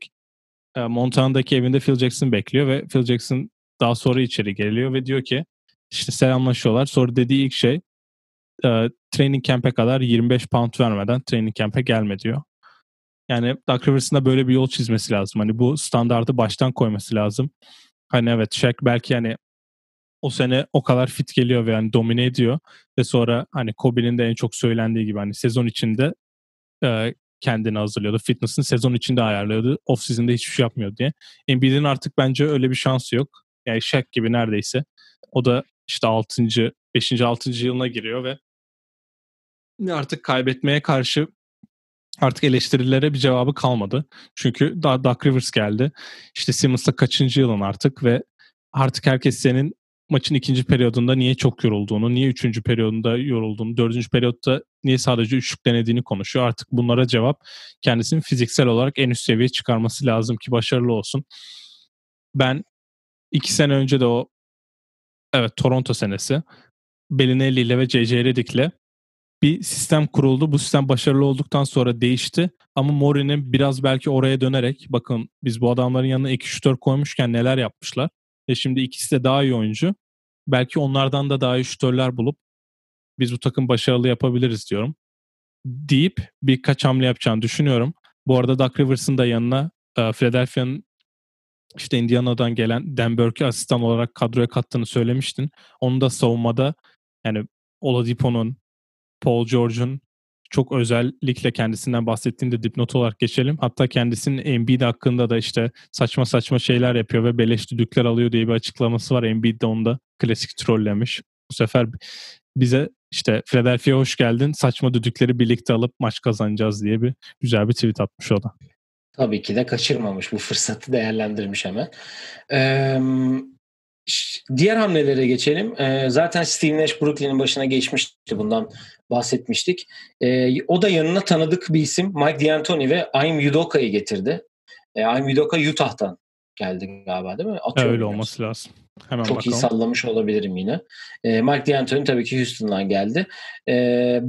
e, Montana'daki evinde Phil Jackson bekliyor ve Phil Jackson daha sonra içeri geliyor ve diyor ki işte selamlaşıyorlar. Sonra dediği ilk şey e, training camp'e kadar 25 pound vermeden training camp'e gelme diyor. Yani Doug Rivers'ın da böyle bir yol çizmesi lazım. Hani bu standardı baştan koyması lazım. Hani evet Shaq belki hani o sene o kadar fit geliyor ve yani domine ediyor ve sonra hani Kobe'nin de en çok söylendiği gibi hani sezon içinde e, kendini hazırlıyordu. Fitness'ını sezon içinde ayarlıyordu. Off season'da hiçbir şey yapmıyor diye. Embiid'in artık bence öyle bir şansı yok. Yani Shaq gibi neredeyse. O da işte 6. 5. 6. yılına giriyor ve artık kaybetmeye karşı artık eleştirilere bir cevabı kalmadı. Çünkü daha Rivers geldi. İşte Simmons'la kaçıncı yılın artık ve artık herkes senin maçın ikinci periyodunda niye çok yorulduğunu, niye üçüncü periyodunda yorulduğunu, dördüncü periyotta niye sadece üçlük denediğini konuşuyor. Artık bunlara cevap kendisinin fiziksel olarak en üst seviyeye çıkarması lazım ki başarılı olsun. Ben iki sene önce de o evet Toronto senesi Belinelli ile ve J.J. Redick'le bir sistem kuruldu. Bu sistem başarılı olduktan sonra değişti. Ama Mori'nin biraz belki oraya dönerek bakın biz bu adamların yanına iki şütör koymuşken neler yapmışlar. Ve şimdi ikisi de daha iyi oyuncu. Belki onlardan da daha iyi şütörler bulup biz bu takım başarılı yapabiliriz diyorum. Deyip birkaç hamle yapacağını düşünüyorum. Bu arada Doug Rivers'ın da yanına e, Philadelphia'nın işte Indiana'dan gelen Dan Burke'i asistan olarak kadroya kattığını söylemiştin. Onu da savunmada yani Oladipo'nun, Paul George'un çok özellikle kendisinden bahsettiğinde dipnot olarak geçelim. Hatta kendisinin Embiid hakkında da işte saçma saçma şeyler yapıyor ve beleş düdükler alıyor diye bir açıklaması var. Embiid de onda klasik trollemiş. Bu sefer bize işte Philadelphia hoş geldin saçma düdükleri birlikte alıp maç kazanacağız diye bir güzel bir tweet atmış o da. Tabii ki de kaçırmamış bu fırsatı değerlendirmiş hemen. Ee, diğer hamlelere geçelim. Ee, zaten Steve Nash Brooklyn'in başına geçmişti bundan bahsetmiştik. Ee, o da yanına tanıdık bir isim Mike D'Antoni ve Aim Udoka'yı getirdi. Ee, Aim Udoka Utah'tan geldi galiba değil mi? Atıyorum Öyle olması lazım. Hemen Çok bakalım. iyi sallamış olabilirim yine. Mike D'Antoni tabii ki Houston'dan geldi.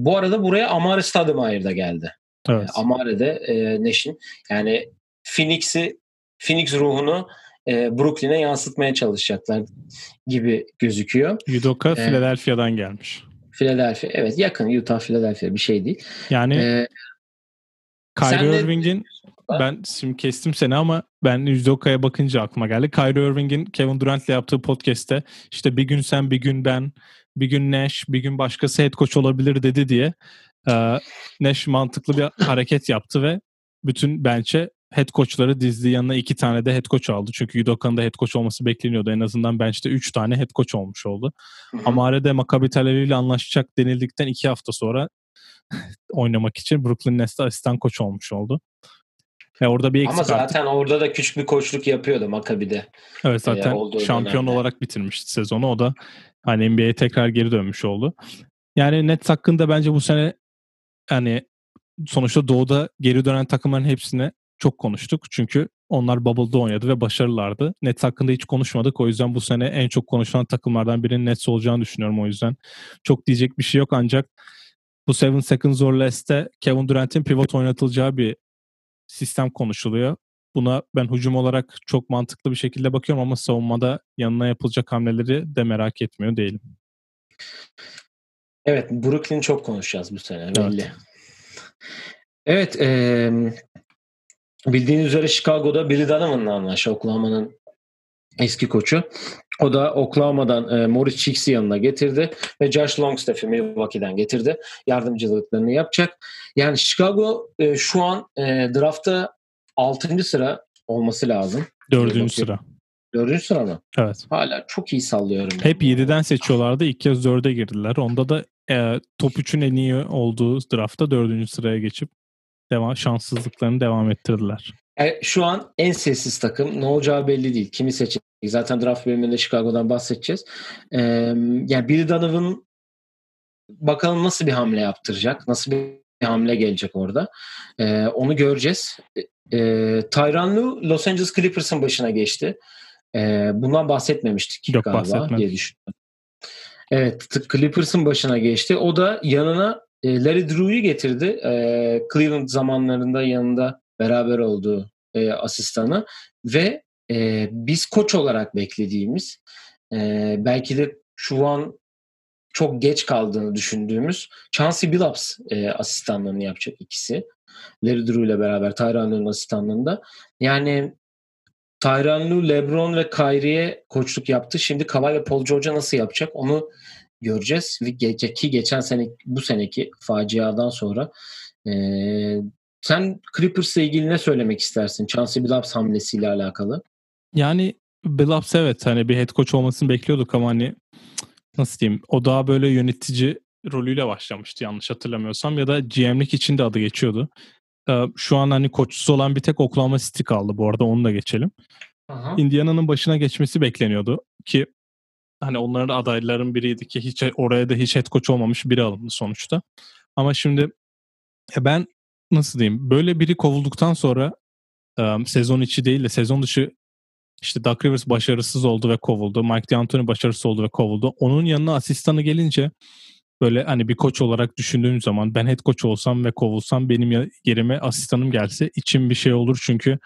Bu arada buraya Amare Stoudemire da geldi. Evet. Ee, Amare de e, Nash'in yani Phoenix'i Phoenix ruhunu e, Brooklyn'e yansıtmaya çalışacaklar gibi gözüküyor. Udoka ee, Philadelphia'dan gelmiş. Philadelphia evet yakın Utah Philadelphia bir şey değil. Yani ee, Kyrie Irving'in ben şimdi kestim seni ama ben Udoka'ya bakınca aklıma geldi. Kyrie Irving'in Kevin Durant'le yaptığı podcast'te işte bir gün sen bir gün ben bir gün Nash bir gün başkası head coach olabilir dedi diye e, Nash mantıklı bir hareket yaptı ve bütün bench'e head coachları dizdi. Yanına iki tane de head coach aldı. Çünkü Udoka'nın da head coach olması bekleniyordu. En azından bench'te üç tane head coach olmuş oldu. Amare de Maccabi Tel Aviv ile anlaşacak denildikten iki hafta sonra oynamak için Brooklyn Nets'te asistan koç olmuş oldu. Ve orada bir Ama zaten artık. orada da küçük bir koçluk yapıyordu Maccabi'de. Evet zaten ee, şampiyon dönemde. olarak bitirmişti sezonu. O da hani NBA'ye tekrar geri dönmüş oldu. Yani Nets hakkında bence bu sene hani sonuçta doğuda geri dönen takımların hepsine çok konuştuk. Çünkü onlar Bubble'da oynadı ve başarılılardı. Nets hakkında hiç konuşmadık. O yüzden bu sene en çok konuşulan takımlardan birinin Nets olacağını düşünüyorum o yüzden. Çok diyecek bir şey yok ancak bu Seven Seconds or Less'te Kevin Durant'in pivot oynatılacağı bir sistem konuşuluyor. Buna ben hücum olarak çok mantıklı bir şekilde bakıyorum ama savunmada yanına yapılacak hamleleri de merak etmiyor değilim. Evet, Brooklyn çok konuşacağız bu sene belli. Evet, evet e, bildiğiniz üzere Chicago'da Billy Donovan'la anlaştı Oklahoma'nın eski koçu. O da Oklahoma'dan e, Morris Chicks'i yanına getirdi ve Josh Longstaff'i Milwaukee'den getirdi. Yardımcılıklarını yapacak. Yani Chicago e, şu an e, draftta 6. sıra olması lazım. 4. sıra. 4. sıra mı? Evet. Hala çok iyi sallıyorum. Hep 7'den seçiyorlardı. İlk kez 4'e girdiler. Onda da e, top 3'ün en iyi olduğu draftta 4. sıraya geçip devam şanssızlıklarını devam ettirdiler. Yani e, şu an en sessiz takım. Ne olacağı belli değil. Kimi seçecek? Zaten draft bölümünde Chicago'dan bahsedeceğiz. Ee, yani Billy Donovan bakalım nasıl bir hamle yaptıracak? Nasıl bir hamle gelecek orada? Ee, onu göreceğiz. Ee, Tyron Lue Los Angeles Clippers'ın başına geçti. Ee, bundan bahsetmemiştik Yok, galiba diye düşünüyorum. Evet, Clippers'ın başına geçti. O da yanına e, Larry Drew'yu getirdi. E, Cleveland zamanlarında yanında beraber olduğu e, asistanı ve e, biz koç olarak beklediğimiz e, belki de şu an çok geç kaldığını düşündüğümüz Chauncey Billups e, asistanlığını yapacak ikisi. Larry Drew ile beraber Tyronn asistanlığında. Yani Tyronn LeBron ve Kyrie'ye koçluk yaptı. Şimdi Kawhi ve Paul George'a nasıl yapacak onu göreceğiz. Ki geçen sene bu seneki faciadan sonra e, Sen Clippers'la ilgili ne söylemek istersin? Chauncey Billups hamlesiyle alakalı. Yani Billups evet hani bir head coach olmasını bekliyorduk ama hani nasıl diyeyim o daha böyle yönetici rolüyle başlamıştı yanlış hatırlamıyorsam ya da GM'lik için de adı geçiyordu. Ee, şu an hani koçsuz olan bir tek Oklahoma City kaldı bu arada onu da geçelim. Aha. Indiana'nın başına geçmesi bekleniyordu ki hani onların adayların biriydi ki hiç oraya da hiç head coach olmamış biri alındı sonuçta. Ama şimdi ben nasıl diyeyim böyle biri kovulduktan sonra um, sezon içi değil de sezon dışı işte Doug Rivers başarısız oldu ve kovuldu. Mike D'Antoni başarısız oldu ve kovuldu. Onun yanına asistanı gelince böyle hani bir koç olarak düşündüğüm zaman ben head coach olsam ve kovulsam benim yerime asistanım gelse içim bir şey olur çünkü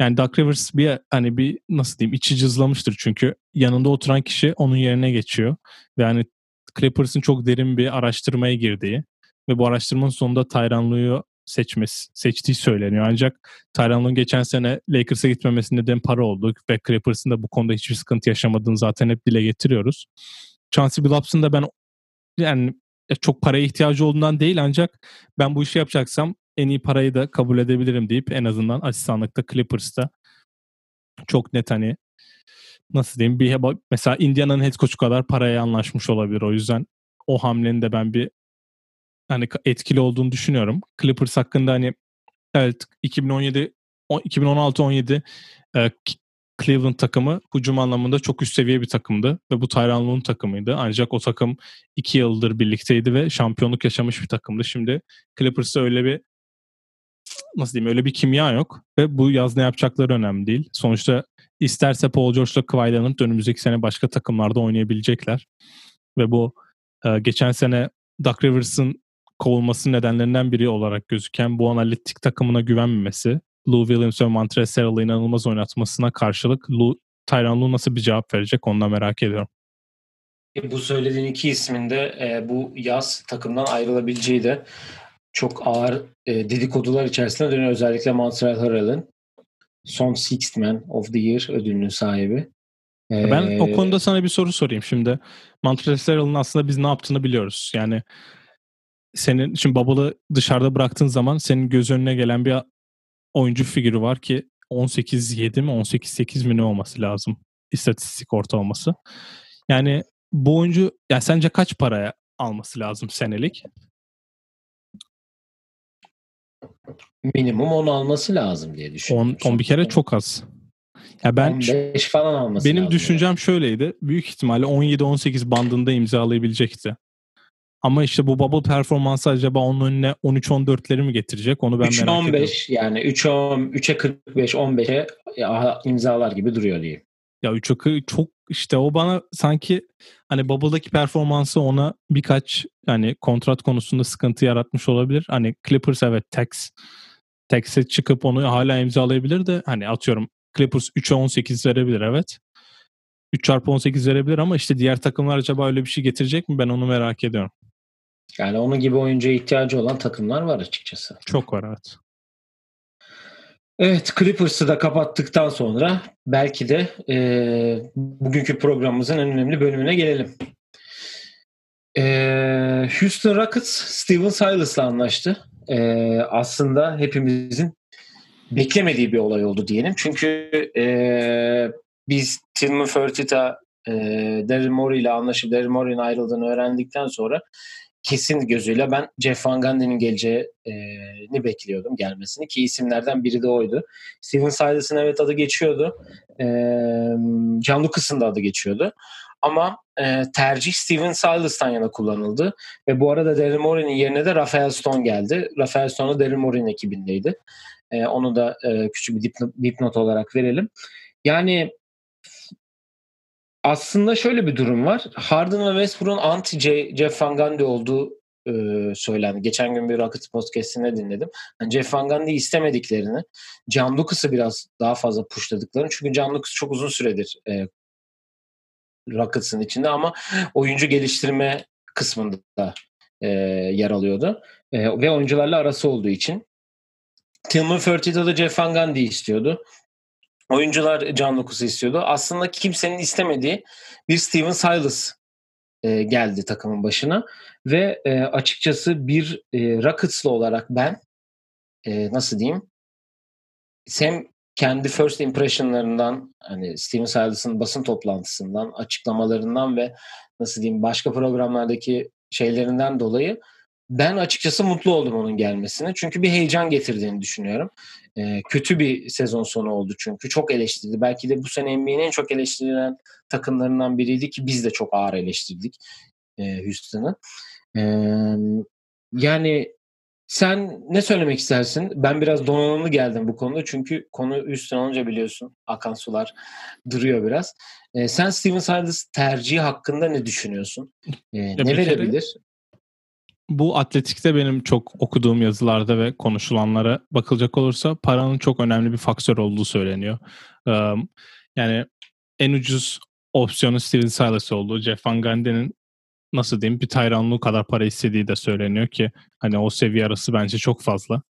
yani Doug Rivers bir hani bir nasıl diyeyim içi cızlamıştır çünkü yanında oturan kişi onun yerine geçiyor. Ve hani Clippers'ın çok derin bir araştırmaya girdiği ve bu araştırmanın sonunda Lue'yu seçmesi, seçtiği söyleniyor. Ancak Lue'nun geçen sene Lakers'a gitmemesinin neden para oldu ve Clippers'ın da bu konuda hiçbir sıkıntı yaşamadığını zaten hep dile getiriyoruz. Chauncey Billups'ın da ben yani çok paraya ihtiyacı olduğundan değil ancak ben bu işi yapacaksam en iyi parayı da kabul edebilirim deyip en azından asistanlıkta Clippers'ta çok net hani nasıl diyeyim bir mesela Indiana'nın head coach'u kadar paraya anlaşmış olabilir. O yüzden o hamlenin de ben bir hani etkili olduğunu düşünüyorum. Clippers hakkında hani evet 2017 2016-17 e, Cleveland takımı hücum anlamında çok üst seviye bir takımdı ve bu Lue'nun takımıydı. Ancak o takım iki yıldır birlikteydi ve şampiyonluk yaşamış bir takımdı. Şimdi Clippers'ta öyle bir nasıl diyeyim öyle bir kimya yok ve bu yaz ne yapacakları önemli değil. Sonuçta isterse Paul George'la Kawhi önümüzdeki sene başka takımlarda oynayabilecekler. Ve bu e, geçen sene Doug Rivers'ın kovulması nedenlerinden biri olarak gözüken bu analitik takımına güvenmemesi, Lou Williams ve Montrezl Harrell'ı inanılmaz oynatmasına karşılık Lou, Tyronn Lue nasıl bir cevap verecek onu da merak ediyorum. Bu söylediğin iki ismin de e, bu yaz takımdan ayrılabileceği de çok ağır e, dedikodular içerisinde dönüyor. Özellikle Montreal Harrell'ın son Sixth Man of the Year ödülünün sahibi. Ee, ben o konuda sana bir soru sorayım şimdi. Montreal Harrell'ın aslında biz ne yaptığını biliyoruz. Yani senin şimdi Bubble'ı dışarıda bıraktığın zaman senin göz önüne gelen bir oyuncu figürü var ki 18-7 mi 18-8 mi ne olması lazım istatistik ortalaması. Yani bu oyuncu ya sence kaç paraya alması lazım senelik? Minimum 10 alması lazım diye düşünüyorum. 10, 10 bir kere çok az. Ya ben 15 falan alması benim lazım. düşüncem yani. şöyleydi. Büyük ihtimalle 17-18 bandında imzalayabilecekti. Ama işte bu bubble performansı acaba onun önüne 13-14'leri mi getirecek? Onu ben 3 merak 15 ediyorum. yani 3'e 3'e 45 15'e imzalar gibi duruyor diyeyim. Ya 3'e çok işte o bana sanki hani Bubble'daki performansı ona birkaç hani kontrat konusunda sıkıntı yaratmış olabilir. Hani Clippers evet tax tax'e çıkıp onu hala imzalayabilir de hani atıyorum Clippers 3'e 18 verebilir evet. 3 çarpı 18 verebilir ama işte diğer takımlar acaba öyle bir şey getirecek mi ben onu merak ediyorum. Yani onun gibi oyuncuya ihtiyacı olan takımlar var açıkçası. Çok var evet. Evet Clippers'ı da kapattıktan sonra belki de e, bugünkü programımızın en önemli bölümüne gelelim. E, Houston Rockets Steven Silas'la anlaştı. E, aslında hepimizin beklemediği bir olay oldu diyelim. Çünkü e, biz Tillman Fertitta e, Daryl Morey ile anlaşıp Daryl Morey'in ayrıldığını öğrendikten sonra kesin gözüyle ben Jeff Van Gundy'nin geleceğini bekliyordum gelmesini ki isimlerden biri de oydu. Steven Silas'ın evet adı geçiyordu. E, John Lucas'ın da adı geçiyordu. Ama tercih Steven Silas'tan yana kullanıldı. Ve bu arada Daryl Morey'nin yerine de Rafael Stone geldi. Rafael Stone da Daryl Morey'nin ekibindeydi. Onu da küçük bir dipnot, dipnot olarak verelim. Yani aslında şöyle bir durum var. Harden ve Westbrook'un anti Jeff Van Gundy olduğu e, söylendi. Geçen gün bir Rockets podcast'inde dinledim. Yani Jeff Van Gundy'yi istemediklerini, John Lucas'ı biraz daha fazla pushladıklarını. Çünkü John Lucas çok uzun süredir e, Rockets'ın içinde ama oyuncu geliştirme kısmında e, yer alıyordu. E, ve oyuncularla arası olduğu için. Tillman Fertitta da Jeff Van Gundy istiyordu. Oyuncular John Lucas'ı istiyordu. Aslında kimsenin istemediği bir Steven Silas e, geldi takımın başına ve e, açıkçası bir e, Rockets'lı olarak ben e, nasıl diyeyim hem kendi first impressionlarından hani Steven Silas'ın basın toplantısından, açıklamalarından ve nasıl diyeyim başka programlardaki şeylerinden dolayı ben açıkçası mutlu oldum onun gelmesine. Çünkü bir heyecan getirdiğini düşünüyorum. Ee, kötü bir sezon sonu oldu çünkü. Çok eleştirdi. Belki de bu sene NBA'nin en çok eleştirilen takımlarından biriydi ki biz de çok ağır eleştirdik e, Houston'ı. Ee, yani sen ne söylemek istersin? Ben biraz donanımlı geldim bu konuda çünkü konu üstün olunca biliyorsun akan sular duruyor biraz. Ee, sen Steven Silas tercihi hakkında ne düşünüyorsun? Ee, ne verebilir? Kere, bu atletikte benim çok okuduğum yazılarda ve konuşulanlara bakılacak olursa paranın çok önemli bir faktör olduğu söyleniyor. Yani en ucuz opsiyonu Steven Silas oldu. Jeff Van Gundy'nin nasıl diyeyim bir Tyronn kadar para istediği de söyleniyor ki hani o seviye arası bence çok fazla.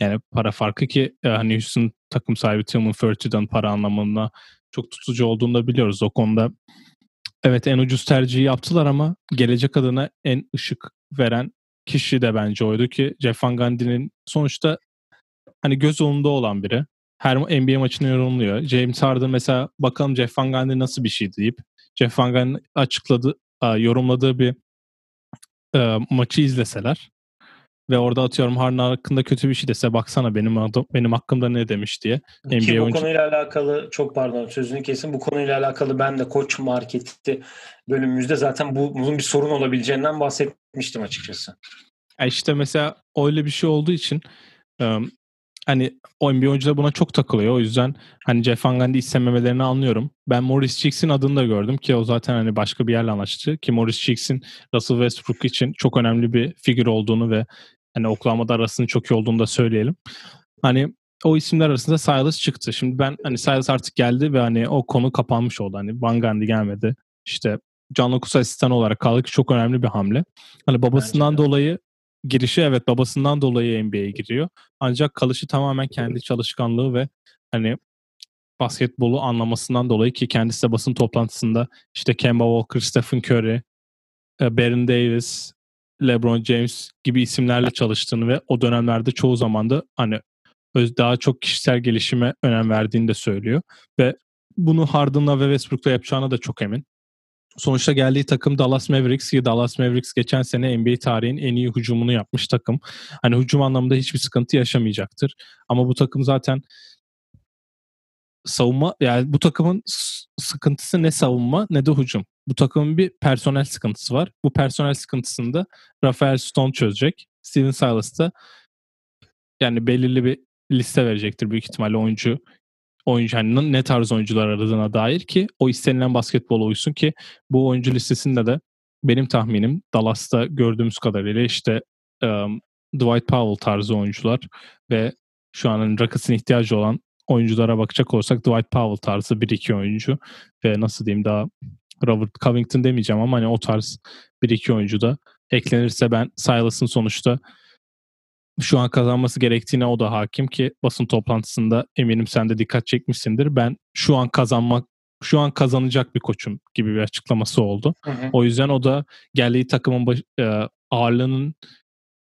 Yani para farkı ki hani Houston takım sahibi Tillman Fertitt'den para anlamında çok tutucu olduğunu da biliyoruz. O konuda evet en ucuz tercihi yaptılar ama gelecek adına en ışık veren kişi de bence oydu ki Jeff Van Gundy'nin sonuçta hani göz önünde olan biri. Her NBA maçını yorumluyor. James Harden mesela bakalım Jeff Van Gundy nasıl bir şey deyip Jeff Van Gundy açıkladı, yorumladığı bir maçı izleseler ve orada atıyorum Harden hakkında kötü bir şey dese baksana benim benim hakkımda ne demiş diye. NBA Ki bu oyuncu... konuyla alakalı çok pardon sözünü kesin bu konuyla alakalı ben de koç marketi bölümümüzde zaten bu, bunun bir sorun olabileceğinden bahsetmiştim açıkçası. Ya işte mesela öyle bir şey olduğu için hani o NBA oyuncular buna çok takılıyor. O yüzden hani Jeff Van Gundy istememelerini anlıyorum. Ben Morris Cheeks'in adını da gördüm ki o zaten hani başka bir yerle anlaştı. Ki Morris Cheeks'in Russell Westbrook için çok önemli bir figür olduğunu ve hani Oklahoma'da arasının çok iyi olduğunu da söyleyelim. Hani o isimler arasında Silas çıktı. Şimdi ben hani Silas artık geldi ve hani o konu kapanmış oldu. Hani Van Gundy gelmedi. İşte John Lucas asistan olarak kaldı ki çok önemli bir hamle. Hani babasından dolayı girişi evet babasından dolayı NBA'ye giriyor. Ancak kalışı tamamen kendi çalışkanlığı ve hani basketbolu anlamasından dolayı ki kendisi de basın toplantısında işte Kemba Walker, Stephen Curry, e, Baron Davis, LeBron James gibi isimlerle çalıştığını ve o dönemlerde çoğu zaman da hani daha çok kişisel gelişime önem verdiğini de söylüyor. Ve bunu Harden'la ve Westbrook'la yapacağına da çok emin. Sonuçta geldiği takım Dallas Mavericks ki Dallas Mavericks geçen sene NBA tarihin en iyi hücumunu yapmış takım. Hani hücum anlamında hiçbir sıkıntı yaşamayacaktır. Ama bu takım zaten savunma yani bu takımın sıkıntısı ne savunma ne de hücum. Bu takımın bir personel sıkıntısı var. Bu personel sıkıntısını da Rafael Stone çözecek. Steven Silas da yani belirli bir liste verecektir büyük ihtimalle oyuncu oyuncu hani ne tarz oyuncular aradığına dair ki o istenilen basketbol uysun ki bu oyuncu listesinde de benim tahminim Dallas'ta gördüğümüz kadarıyla işte um, Dwight Powell tarzı oyuncular ve şu anın Rockets'ın ihtiyacı olan oyunculara bakacak olursak Dwight Powell tarzı bir iki oyuncu ve nasıl diyeyim daha Robert Covington demeyeceğim ama hani o tarz bir iki oyuncu da eklenirse ben Silas'ın sonuçta şu an kazanması gerektiğine o da hakim ki basın toplantısında eminim sen de dikkat çekmişsindir. Ben şu an kazanmak şu an kazanacak bir koçum gibi bir açıklaması oldu. Hı hı. O yüzden o da geldiği takımın baş, e, ağırlığının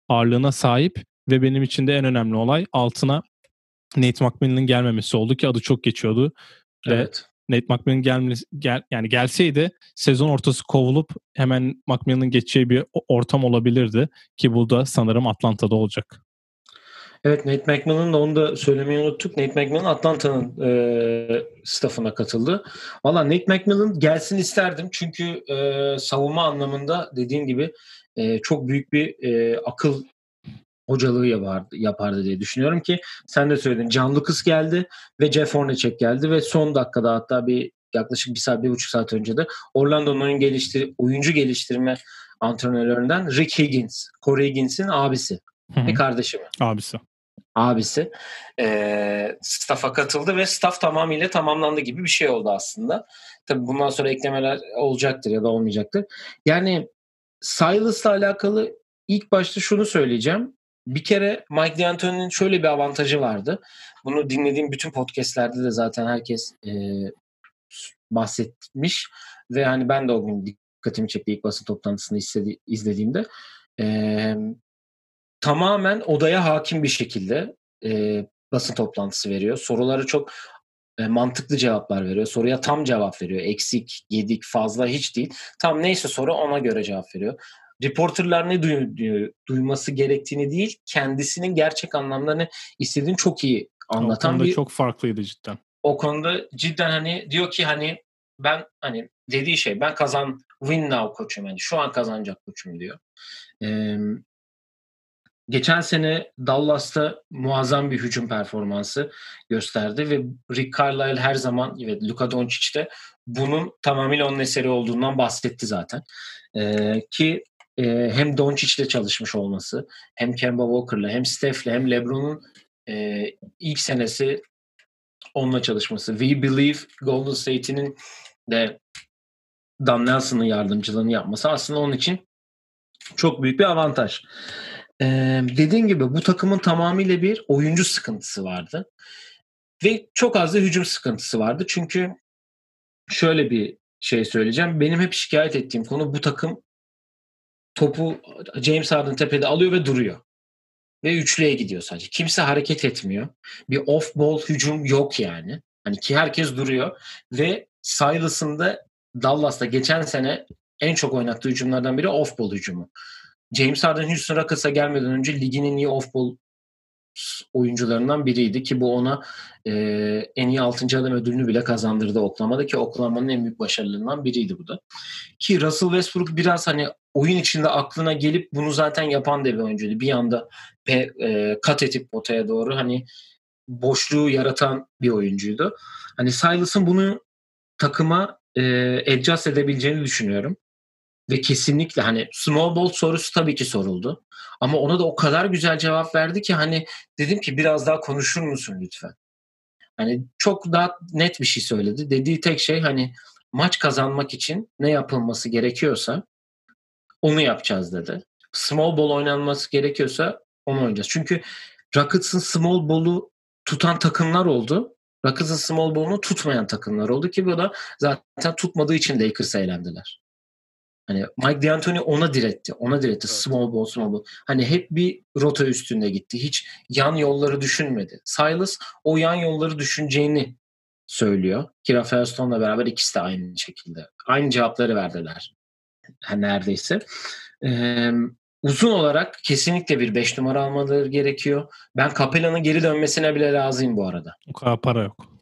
ağırlığına sahip ve benim için de en önemli olay altına Nate McMillan'ın gelmemesi oldu ki adı çok geçiyordu. Evet. Ve Nate McMillan gelmesi gel, yani gelseydi sezon ortası kovulup hemen McMillan'ın geçeceği bir ortam olabilirdi ki bu da sanırım Atlanta'da olacak. Evet Nate McMillan da onu da söylemeyi unuttuk. Nate McMillan Atlanta'nın e, staffına katıldı. Valla Nate McMillan gelsin isterdim. Çünkü e, savunma anlamında dediğin gibi e, çok büyük bir e, akıl hocalığı yapardı, yapardı diye düşünüyorum ki sen de söyledin. Can Lucas geldi ve Jeff Hornacek geldi ve son dakikada hatta bir yaklaşık bir saat, bir buçuk saat önce de Orlando'nun oyun geliştir oyuncu geliştirme antrenörlerinden Rick Higgins, Corey Higgins'in abisi Hı-hı. ve kardeşi mi? Abisi. Abisi. E, staff'a katıldı ve staff tamamıyla tamamlandı gibi bir şey oldu aslında. Tabii bundan sonra eklemeler olacaktır ya da olmayacaktır. Yani Silas'la alakalı ilk başta şunu söyleyeceğim. Bir kere Mike D'Antoni'nin şöyle bir avantajı vardı. Bunu dinlediğim bütün podcastlerde de zaten herkes e, bahsetmiş ve hani ben de o gün dikkatimi çekti ilk basın toplantısını istedi, izlediğimde. E, tamamen odaya hakim bir şekilde e, basın toplantısı veriyor. Soruları çok e, mantıklı cevaplar veriyor. Soruya tam cevap veriyor. Eksik, yedik, fazla hiç değil. Tam neyse soru ona göre cevap veriyor. Reporterlar ne duy- duyması gerektiğini değil, kendisinin gerçek anlamda ne istediğini çok iyi anlatan o bir çok farklıydı cidden. O konuda cidden hani diyor ki hani ben hani dediği şey ben kazan win now koçum hani şu an kazanacak koçum diyor. Ee, geçen sene Dallas'ta muazzam bir hücum performansı gösterdi ve Rick Carlisle her zaman ve Luka Doncic de bunun tamamıyla onun eseri olduğundan bahsetti zaten. Ee, ki e, hem Doncic'le çalışmış olması hem Kemba Walker'la hem Steph'le hem LeBron'un e, ilk senesi onunla çalışması. We Believe Golden State'inin de Dan Nelson'ın yardımcılığını yapması aslında onun için çok büyük bir avantaj. Ee, dediğim gibi bu takımın tamamıyla bir oyuncu sıkıntısı vardı. Ve çok az da hücum sıkıntısı vardı. Çünkü şöyle bir şey söyleyeceğim. Benim hep şikayet ettiğim konu bu takım topu James Harden tepede alıyor ve duruyor. Ve üçlüye gidiyor sadece. Kimse hareket etmiyor. Bir off ball hücum yok yani. Hani ki herkes duruyor. Ve Silas'ın da Dallas'ta geçen sene en çok oynattığı hücumlardan biri off ball hücumu. James Harden Houston Rockets'a gelmeden önce ligin en iyi off ball oyuncularından biriydi ki bu ona e, en iyi 6. adam ödülünü bile kazandırdı Oklahoma'da ki Oklahoma'nın en büyük başarılarından biriydi bu da. Ki Russell Westbrook biraz hani oyun içinde aklına gelip bunu zaten yapan da bir oyuncuydu. Bir anda pe, e, kat etip potaya doğru hani boşluğu yaratan bir oyuncuydu. Hani Silas'ın bunu takıma e, adjust edebileceğini düşünüyorum. Ve kesinlikle hani small ball sorusu tabii ki soruldu. Ama ona da o kadar güzel cevap verdi ki hani dedim ki biraz daha konuşur musun lütfen? Hani çok daha net bir şey söyledi. Dediği tek şey hani maç kazanmak için ne yapılması gerekiyorsa onu yapacağız dedi. Small ball oynanması gerekiyorsa onu oynayacağız. Çünkü Rockets'ın small ball'u tutan takımlar oldu. Rockets'ın small ball'unu tutmayan takımlar oldu ki bu da zaten tutmadığı için Lakers'a eğlendiler. Hani Mike D'Antoni ona diretti. Ona diretti. Evet. Small ball, small ball. Hani hep bir rota üstünde gitti. Hiç yan yolları düşünmedi. Silas o yan yolları düşüneceğini söylüyor. Ki Rafael Stone'la beraber ikisi de aynı şekilde. Aynı cevapları verdiler. neredeyse. Ee, uzun olarak kesinlikle bir 5 numara almaları gerekiyor. Ben Capella'nın geri dönmesine bile razıyım bu arada. O kadar para yok.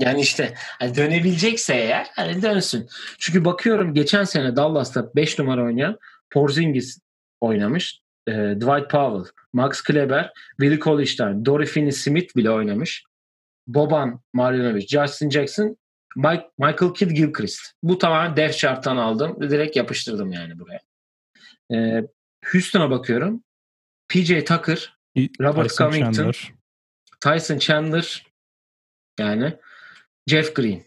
Yani işte hani dönebilecekse eğer hani dönsün. Çünkü bakıyorum geçen sene Dallas'ta 5 numara oynayan Porzingis oynamış. E, Dwight Powell, Max Kleber, Willie Cauley-Stein, Dory Finney-Smith bile oynamış. Boban Marjanovic, Justin Jackson, Mike, Michael Kidd Gilchrist. Bu tamamen def chart'tan aldım. Direkt yapıştırdım yani buraya. E, Houston'a bakıyorum. PJ Tucker, Robert Tyson Covington, Chandler. Tyson Chandler yani Jeff Green.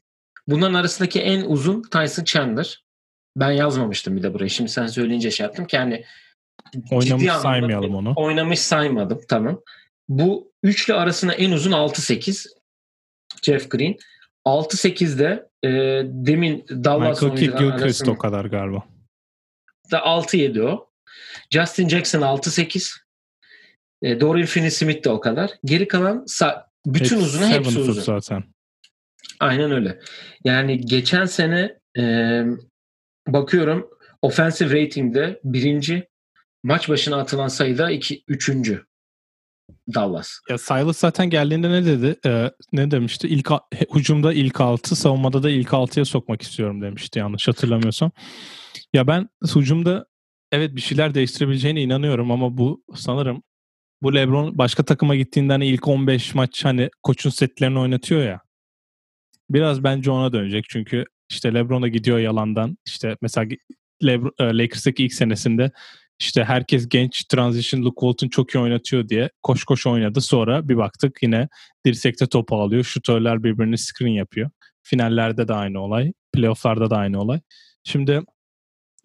Bunların arasındaki en uzun Tyson Chandler. Ben yazmamıştım bir de buraya. Şimdi sen söyleyince şey yaptım ki hani oynamış saymayalım onu. Oynamış saymadım tamam. Bu üçlü arasında en uzun 6-8 Jeff Green. 6-8'de e, demin Dallas Michael Gilchrist o kadar galiba. Da 6-7 o. Justin Jackson 6-8. E, Dorian Finney-Smith de o kadar. Geri kalan bütün hepsi uzunu hepsi uzun. zaten. Aynen öyle. Yani geçen sene e, bakıyorum offensive rating'de birinci maç başına atılan sayıda iki, üçüncü Dallas. Ya Silas zaten geldiğinde ne dedi? Ee, ne demişti? İlk hücumda ilk altı, savunmada da ilk altıya sokmak istiyorum demişti yanlış hatırlamıyorsam. Ya ben hücumda evet bir şeyler değiştirebileceğine inanıyorum ama bu sanırım bu LeBron başka takıma gittiğinden hani ilk 15 maç hani koçun setlerini oynatıyor ya. Biraz bence ona dönecek çünkü işte LeBron'a gidiyor yalandan. İşte mesela Lebron, e, Lakers'taki ilk senesinde işte herkes genç transition Luke Walton çok iyi oynatıyor diye koş koş oynadı. Sonra bir baktık yine dirsekte topu alıyor. Şutörler birbirini screen yapıyor. Finallerde de aynı olay. Playoff'larda da aynı olay. Şimdi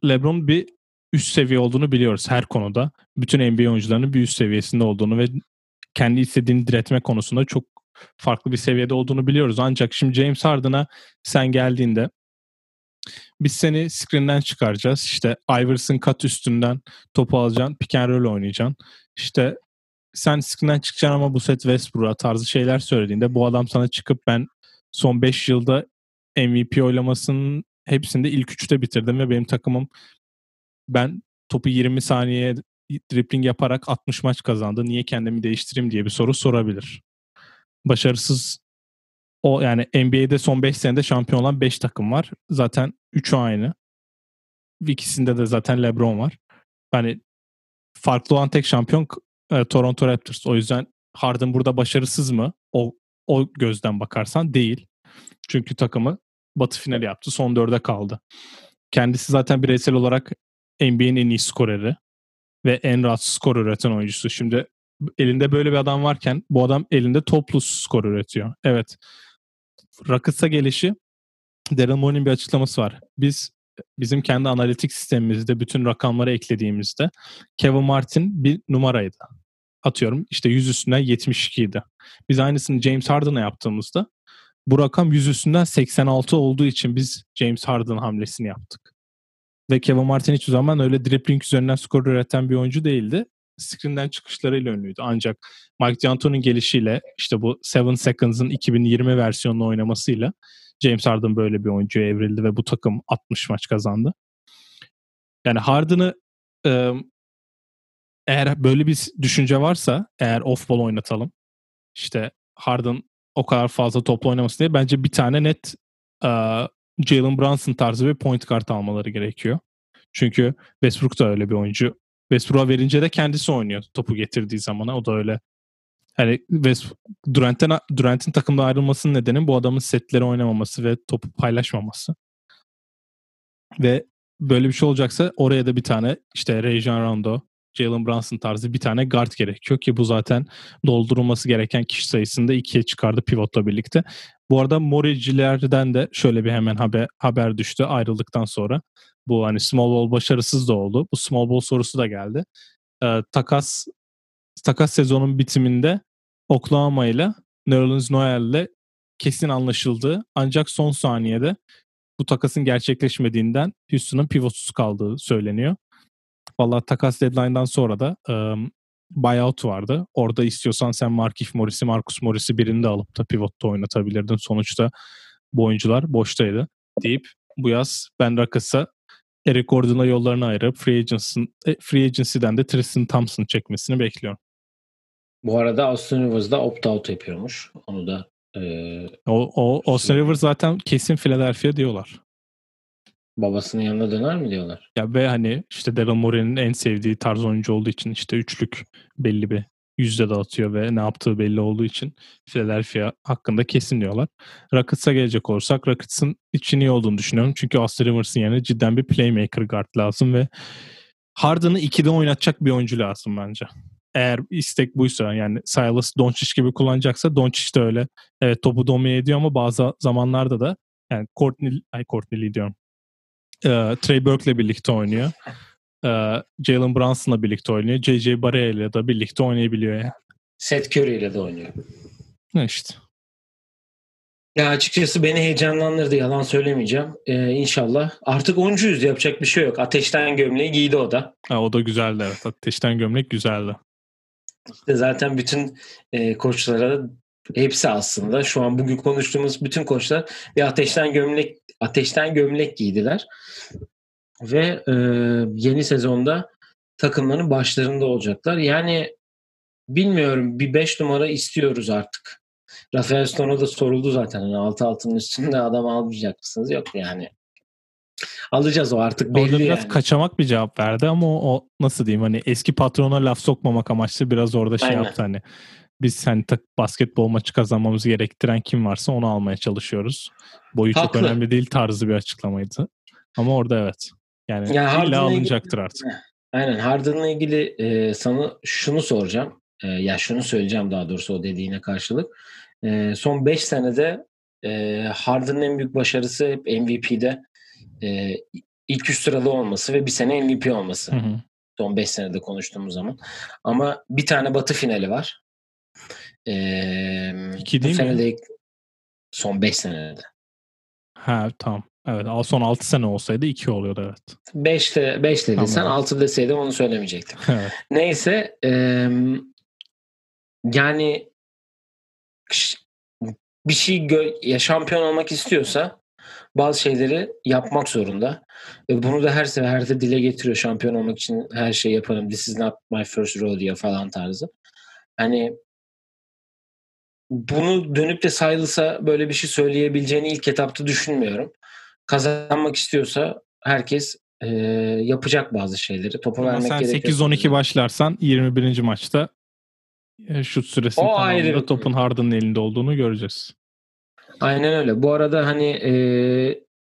LeBron bir üst seviye olduğunu biliyoruz her konuda. Bütün NBA oyuncularının bir üst seviyesinde olduğunu ve kendi istediğini diretme konusunda çok farklı bir seviyede olduğunu biliyoruz. Ancak şimdi James Harden'a sen geldiğinde biz seni screen'den çıkaracağız. İşte Iverson kat üstünden topu alacaksın. Pick and roll oynayacaksın. İşte sen screen'den çıkacaksın ama bu set Westbrook'a tarzı şeyler söylediğinde bu adam sana çıkıp ben son 5 yılda MVP oylamasının hepsinde ilk üçte bitirdim ve benim takımım ben topu 20 saniye dribbling yaparak 60 maç kazandı. Niye kendimi değiştireyim diye bir soru sorabilir. Başarısız o yani NBA'de son 5 senede şampiyon olan 5 takım var. Zaten 3'ü aynı. İkisinde de zaten LeBron var. Hani farklı olan tek şampiyon e, Toronto Raptors. O yüzden Harden burada başarısız mı? O o gözden bakarsan değil. Çünkü takımı Batı finali yaptı. Son dörde kaldı. Kendisi zaten bireysel olarak NBA'nin en iyi skoreri ve en rahat skor üreten oyuncusu. Şimdi elinde böyle bir adam varken bu adam elinde toplu skor üretiyor. Evet. Rockets'a gelişi Daryl Morey'nin bir açıklaması var. Biz bizim kendi analitik sistemimizde bütün rakamları eklediğimizde Kevin Martin bir numaraydı. Atıyorum işte 100 üstünden 72 idi. Biz aynısını James Harden'a yaptığımızda bu rakam 100 üstünden 86 olduğu için biz James Harden hamlesini yaptık. Ve Kevin Martin hiçbir zaman öyle dribbling üzerinden skor üreten bir oyuncu değildi. Screen'den çıkışlarıyla ünlüydü. Ancak Mike D'Antoni'nin gelişiyle işte bu 7 Seconds'ın 2020 versiyonunu oynamasıyla James Harden böyle bir oyuncuya evrildi ve bu takım 60 maç kazandı. Yani Harden'ı eğer böyle bir düşünce varsa eğer off-ball oynatalım işte Harden o kadar fazla toplu oynaması diye bence bir tane net Jalen Brunson tarzı bir point guard almaları gerekiyor. Çünkü Westbrook da öyle bir oyuncu. Westbrook'a verince de kendisi oynuyor topu getirdiği zamana. O da öyle. Hani West, Durant'in, Durant'in takımda ayrılmasının nedeni bu adamın setleri oynamaması ve topu paylaşmaması. Ve böyle bir şey olacaksa oraya da bir tane işte Rajon Rondo, Jalen Brunson tarzı bir tane guard gerekiyor ki bu zaten doldurulması gereken kişi sayısını da ikiye çıkardı pivotla birlikte. Bu arada Moricilerden de şöyle bir hemen haber, haber düştü ayrıldıktan sonra. Bu hani small ball başarısız da oldu. Bu small ball sorusu da geldi. Ee, takas takas sezonun bitiminde Oklahoma ile Nerlens Noel ile kesin anlaşıldı. Ancak son saniyede bu takasın gerçekleşmediğinden Houston'ın pivotsuz kaldığı söyleniyor. Vallahi takas deadline'dan sonra da um, buyout vardı. Orada istiyorsan sen Markif Morris'i, Marcus Morris'i birinde alıp da pivotta oynatabilirdin. Sonuçta bu oyuncular boştaydı deyip bu yaz Ben Rakas'a Eric Gordon'la yollarını ayırıp Free, Agency, e, Free Agency'den de Tristan Thompson çekmesini bekliyorum. Bu arada Austin Rivers da opt-out yapıyormuş. Onu da e, o, o Austin Rivers zaten kesin Philadelphia diyorlar. Babasının yanına döner mi diyorlar? Ya ve hani işte Daryl Morey'nin en sevdiği tarz oyuncu olduğu için işte üçlük belli bir yüzde dağıtıyor ve ne yaptığı belli olduğu için Philadelphia hakkında kesin diyorlar. Rockets'a gelecek olursak Rockets'ın için iyi olduğunu düşünüyorum. Çünkü Austin Rivers'ın yerine cidden bir playmaker guard lazım ve Harden'ı ikide oynatacak bir oyuncu lazım bence. Eğer istek buysa yani Silas Doncic gibi kullanacaksa Doncic de öyle. Evet topu domine ediyor ama bazı zamanlarda da yani Courtney, ay Courtney diyorum e, Trey Burke'le birlikte oynuyor. E, Jalen Brunson'la birlikte oynuyor. J.J. Barea ile de birlikte oynayabiliyor yani. Seth Curry ile de oynuyor. Ne işte. Ya açıkçası beni heyecanlandırdı yalan söylemeyeceğim. Ee, inşallah. Artık oyuncuyuz yapacak bir şey yok. Ateşten gömleği giydi o da. Ha, o da güzeldi evet. Ateşten gömlek güzeldi. İşte zaten bütün e, koçlara hepsi aslında şu an bugün konuştuğumuz bütün koçlar bir ateşten gömlek ateşten gömlek giydiler. Ve e, yeni sezonda takımların başlarında olacaklar. Yani bilmiyorum bir 5 numara istiyoruz artık. Rafael Stone'a da soruldu zaten. Yani altı altının üstünde adam almayacak mısınız? Yok yani. Alacağız o artık belli Orada biraz yani. kaçamak bir cevap verdi ama o, o nasıl diyeyim hani eski patrona laf sokmamak amaçlı biraz orada şey Aynen. yaptı hani biz hani tak, basketbol maçı kazanmamız gerektiren kim varsa onu almaya çalışıyoruz. Boyu çok Haklı. önemli değil tarzı bir açıklamaydı. Ama orada evet. Yani Ya illa ilgili- alınacaktır artık. Aynen Harden'la ilgili e, sana şunu soracağım. E, ya şunu söyleyeceğim daha doğrusu o dediğine karşılık. E, son 5 senede e, Harden'ın en büyük başarısı hep MVP'de e, ilk 3 sıralı olması ve bir sene MVP olması. Hı hı. Son 5 senede konuştuğumuz zaman. Ama bir tane batı finali var. E, İki değil mi? son 5 senede. Ha tamam. Evet son 6 sene olsaydı 2 oluyordu evet. 5 de 5 dediysen Tamam. 6 deseydim onu söylemeyecektim. evet. Neyse e, yani bir şey gö- ya şampiyon olmak istiyorsa bazı şeyleri yapmak zorunda. Ve bunu da her seferde dile getiriyor. Şampiyon olmak için her şeyi yaparım. This is not my first rodeo falan tarzı. Hani bunu dönüp de Silas'a böyle bir şey söyleyebileceğini ilk etapta düşünmüyorum. Kazanmak istiyorsa herkes e, yapacak bazı şeyleri. Topu Ama vermek sen gerekiyor. 8-12 başlarsan 21. maçta e, şut süresinin O tamamında topun Harden'ın elinde olduğunu göreceğiz. Aynen öyle. Bu arada hani e,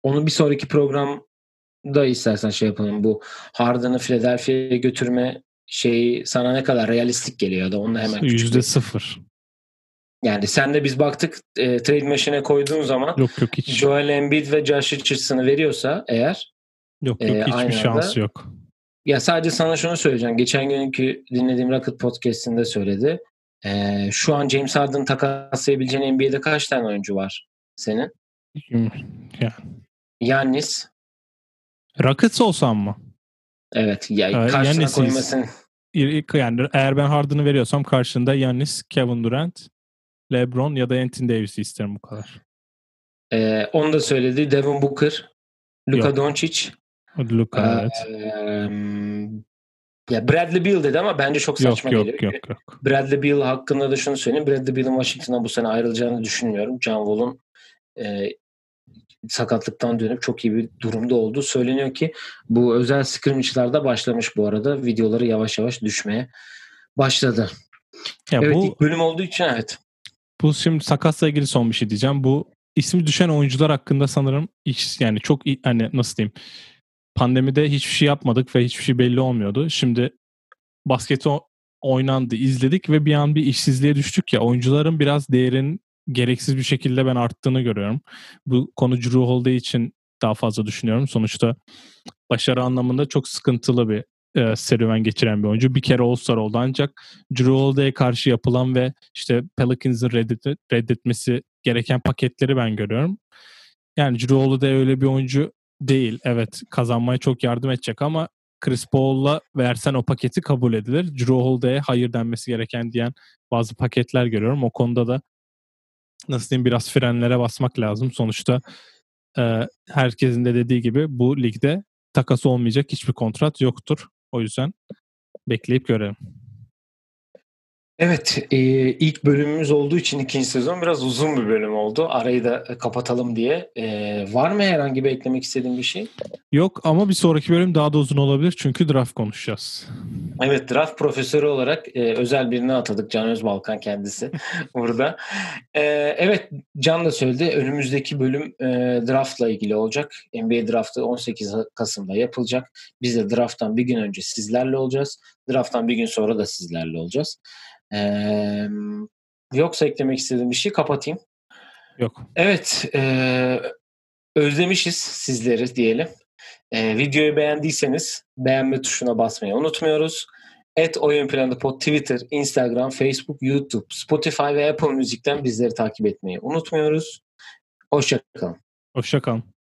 onu bir sonraki programda istersen şey yapalım. Bu Harden'ı Philadelphia'ya götürme şeyi sana ne kadar realistik geliyor da onu da hemen küçük Yüzde sıfır. Yani sen de biz baktık e, trade machine'e koyduğun zaman Yok yok hiç. Joel Embiid ve Josh Richardson'ı veriyorsa eğer Yok e, yok hiçbir aynı şansı anda- yok. ya sadece sana şunu söyleyeceğim. Geçen günkü dinlediğim Rocket Podcast'inde söyledi. E, şu an James Harden'ı takaslayabileceğin NBA'de kaç tane oyuncu var senin? Yani. Yannis. Rockets olsam mı? Evet. Ya, Ee, karşısına Giannis'iz. koymasın. Yani eğer ben Harden'ı veriyorsam karşında Yannis, Kevin Durant, LeBron ya da Anthony Davis'i isterim bu kadar. Ee, onu da söyledi. Devin Booker, Luka Yok. Doncic, Luka evet. eee, ya Bradley Beal dedi ama bence çok Yok saçma yok geliyor. yok yok. Bradley Beal hakkında da şunu söyleyeyim. Bradley Beal'ın Washington'a bu sene ayrılacağını düşünmüyorum. John Wall'un e, sakatlıktan dönüp çok iyi bir durumda olduğu söyleniyor ki bu özel scrimmage'larda başlamış bu arada. Videoları yavaş yavaş düşmeye başladı. Ya evet bu ilk bölüm olduğu için evet. Bu şimdi sakatla ilgili son bir şey diyeceğim. Bu ismi düşen oyuncular hakkında sanırım hiç yani çok hani nasıl diyeyim pandemide hiçbir şey yapmadık ve hiçbir şey belli olmuyordu. Şimdi basket o- oynandı, izledik ve bir an bir işsizliğe düştük ya. Oyuncuların biraz değerinin gereksiz bir şekilde ben arttığını görüyorum. Bu konu Drew Holiday için daha fazla düşünüyorum. Sonuçta başarı anlamında çok sıkıntılı bir e, serüven geçiren bir oyuncu. Bir kere All-Star oldu ancak Drew Holiday'e karşı yapılan ve işte Pelicans'ın reddet, reddetmesi gereken paketleri ben görüyorum. Yani Drew Holiday öyle bir oyuncu değil. Evet kazanmaya çok yardım edecek ama Chris Paul'la versen o paketi kabul edilir. Drew Holiday'e hayır denmesi gereken diyen bazı paketler görüyorum. O konuda da nasıl diyeyim biraz frenlere basmak lazım. Sonuçta e, herkesin de dediği gibi bu ligde takas olmayacak hiçbir kontrat yoktur. O yüzden bekleyip görelim. Evet, e, ilk bölümümüz olduğu için ikinci sezon biraz uzun bir bölüm oldu. Arayı da kapatalım diye. E, var mı herhangi bir eklemek istediğin bir şey? Yok ama bir sonraki bölüm daha da uzun olabilir çünkü draft konuşacağız. Evet, draft profesörü olarak e, özel birini atadık. Can Özbalkan kendisi burada. E, evet, Can da söyledi. Önümüzdeki bölüm e, draftla ilgili olacak. NBA draftı 18 Kasım'da yapılacak. Biz de drafttan bir gün önce sizlerle olacağız. Drafttan bir gün sonra da sizlerle olacağız. E, yoksa eklemek istediğim bir şey kapatayım. Yok. Evet, e, özlemişiz sizleri diyelim. E, videoyu beğendiyseniz beğenme tuşuna basmayı unutmuyoruz. Et Oyun Planı Pod Twitter, Instagram, Facebook, YouTube, Spotify ve Apple Müzik'ten bizleri takip etmeyi unutmuyoruz. Hoşçakalın. Hoşçakalın.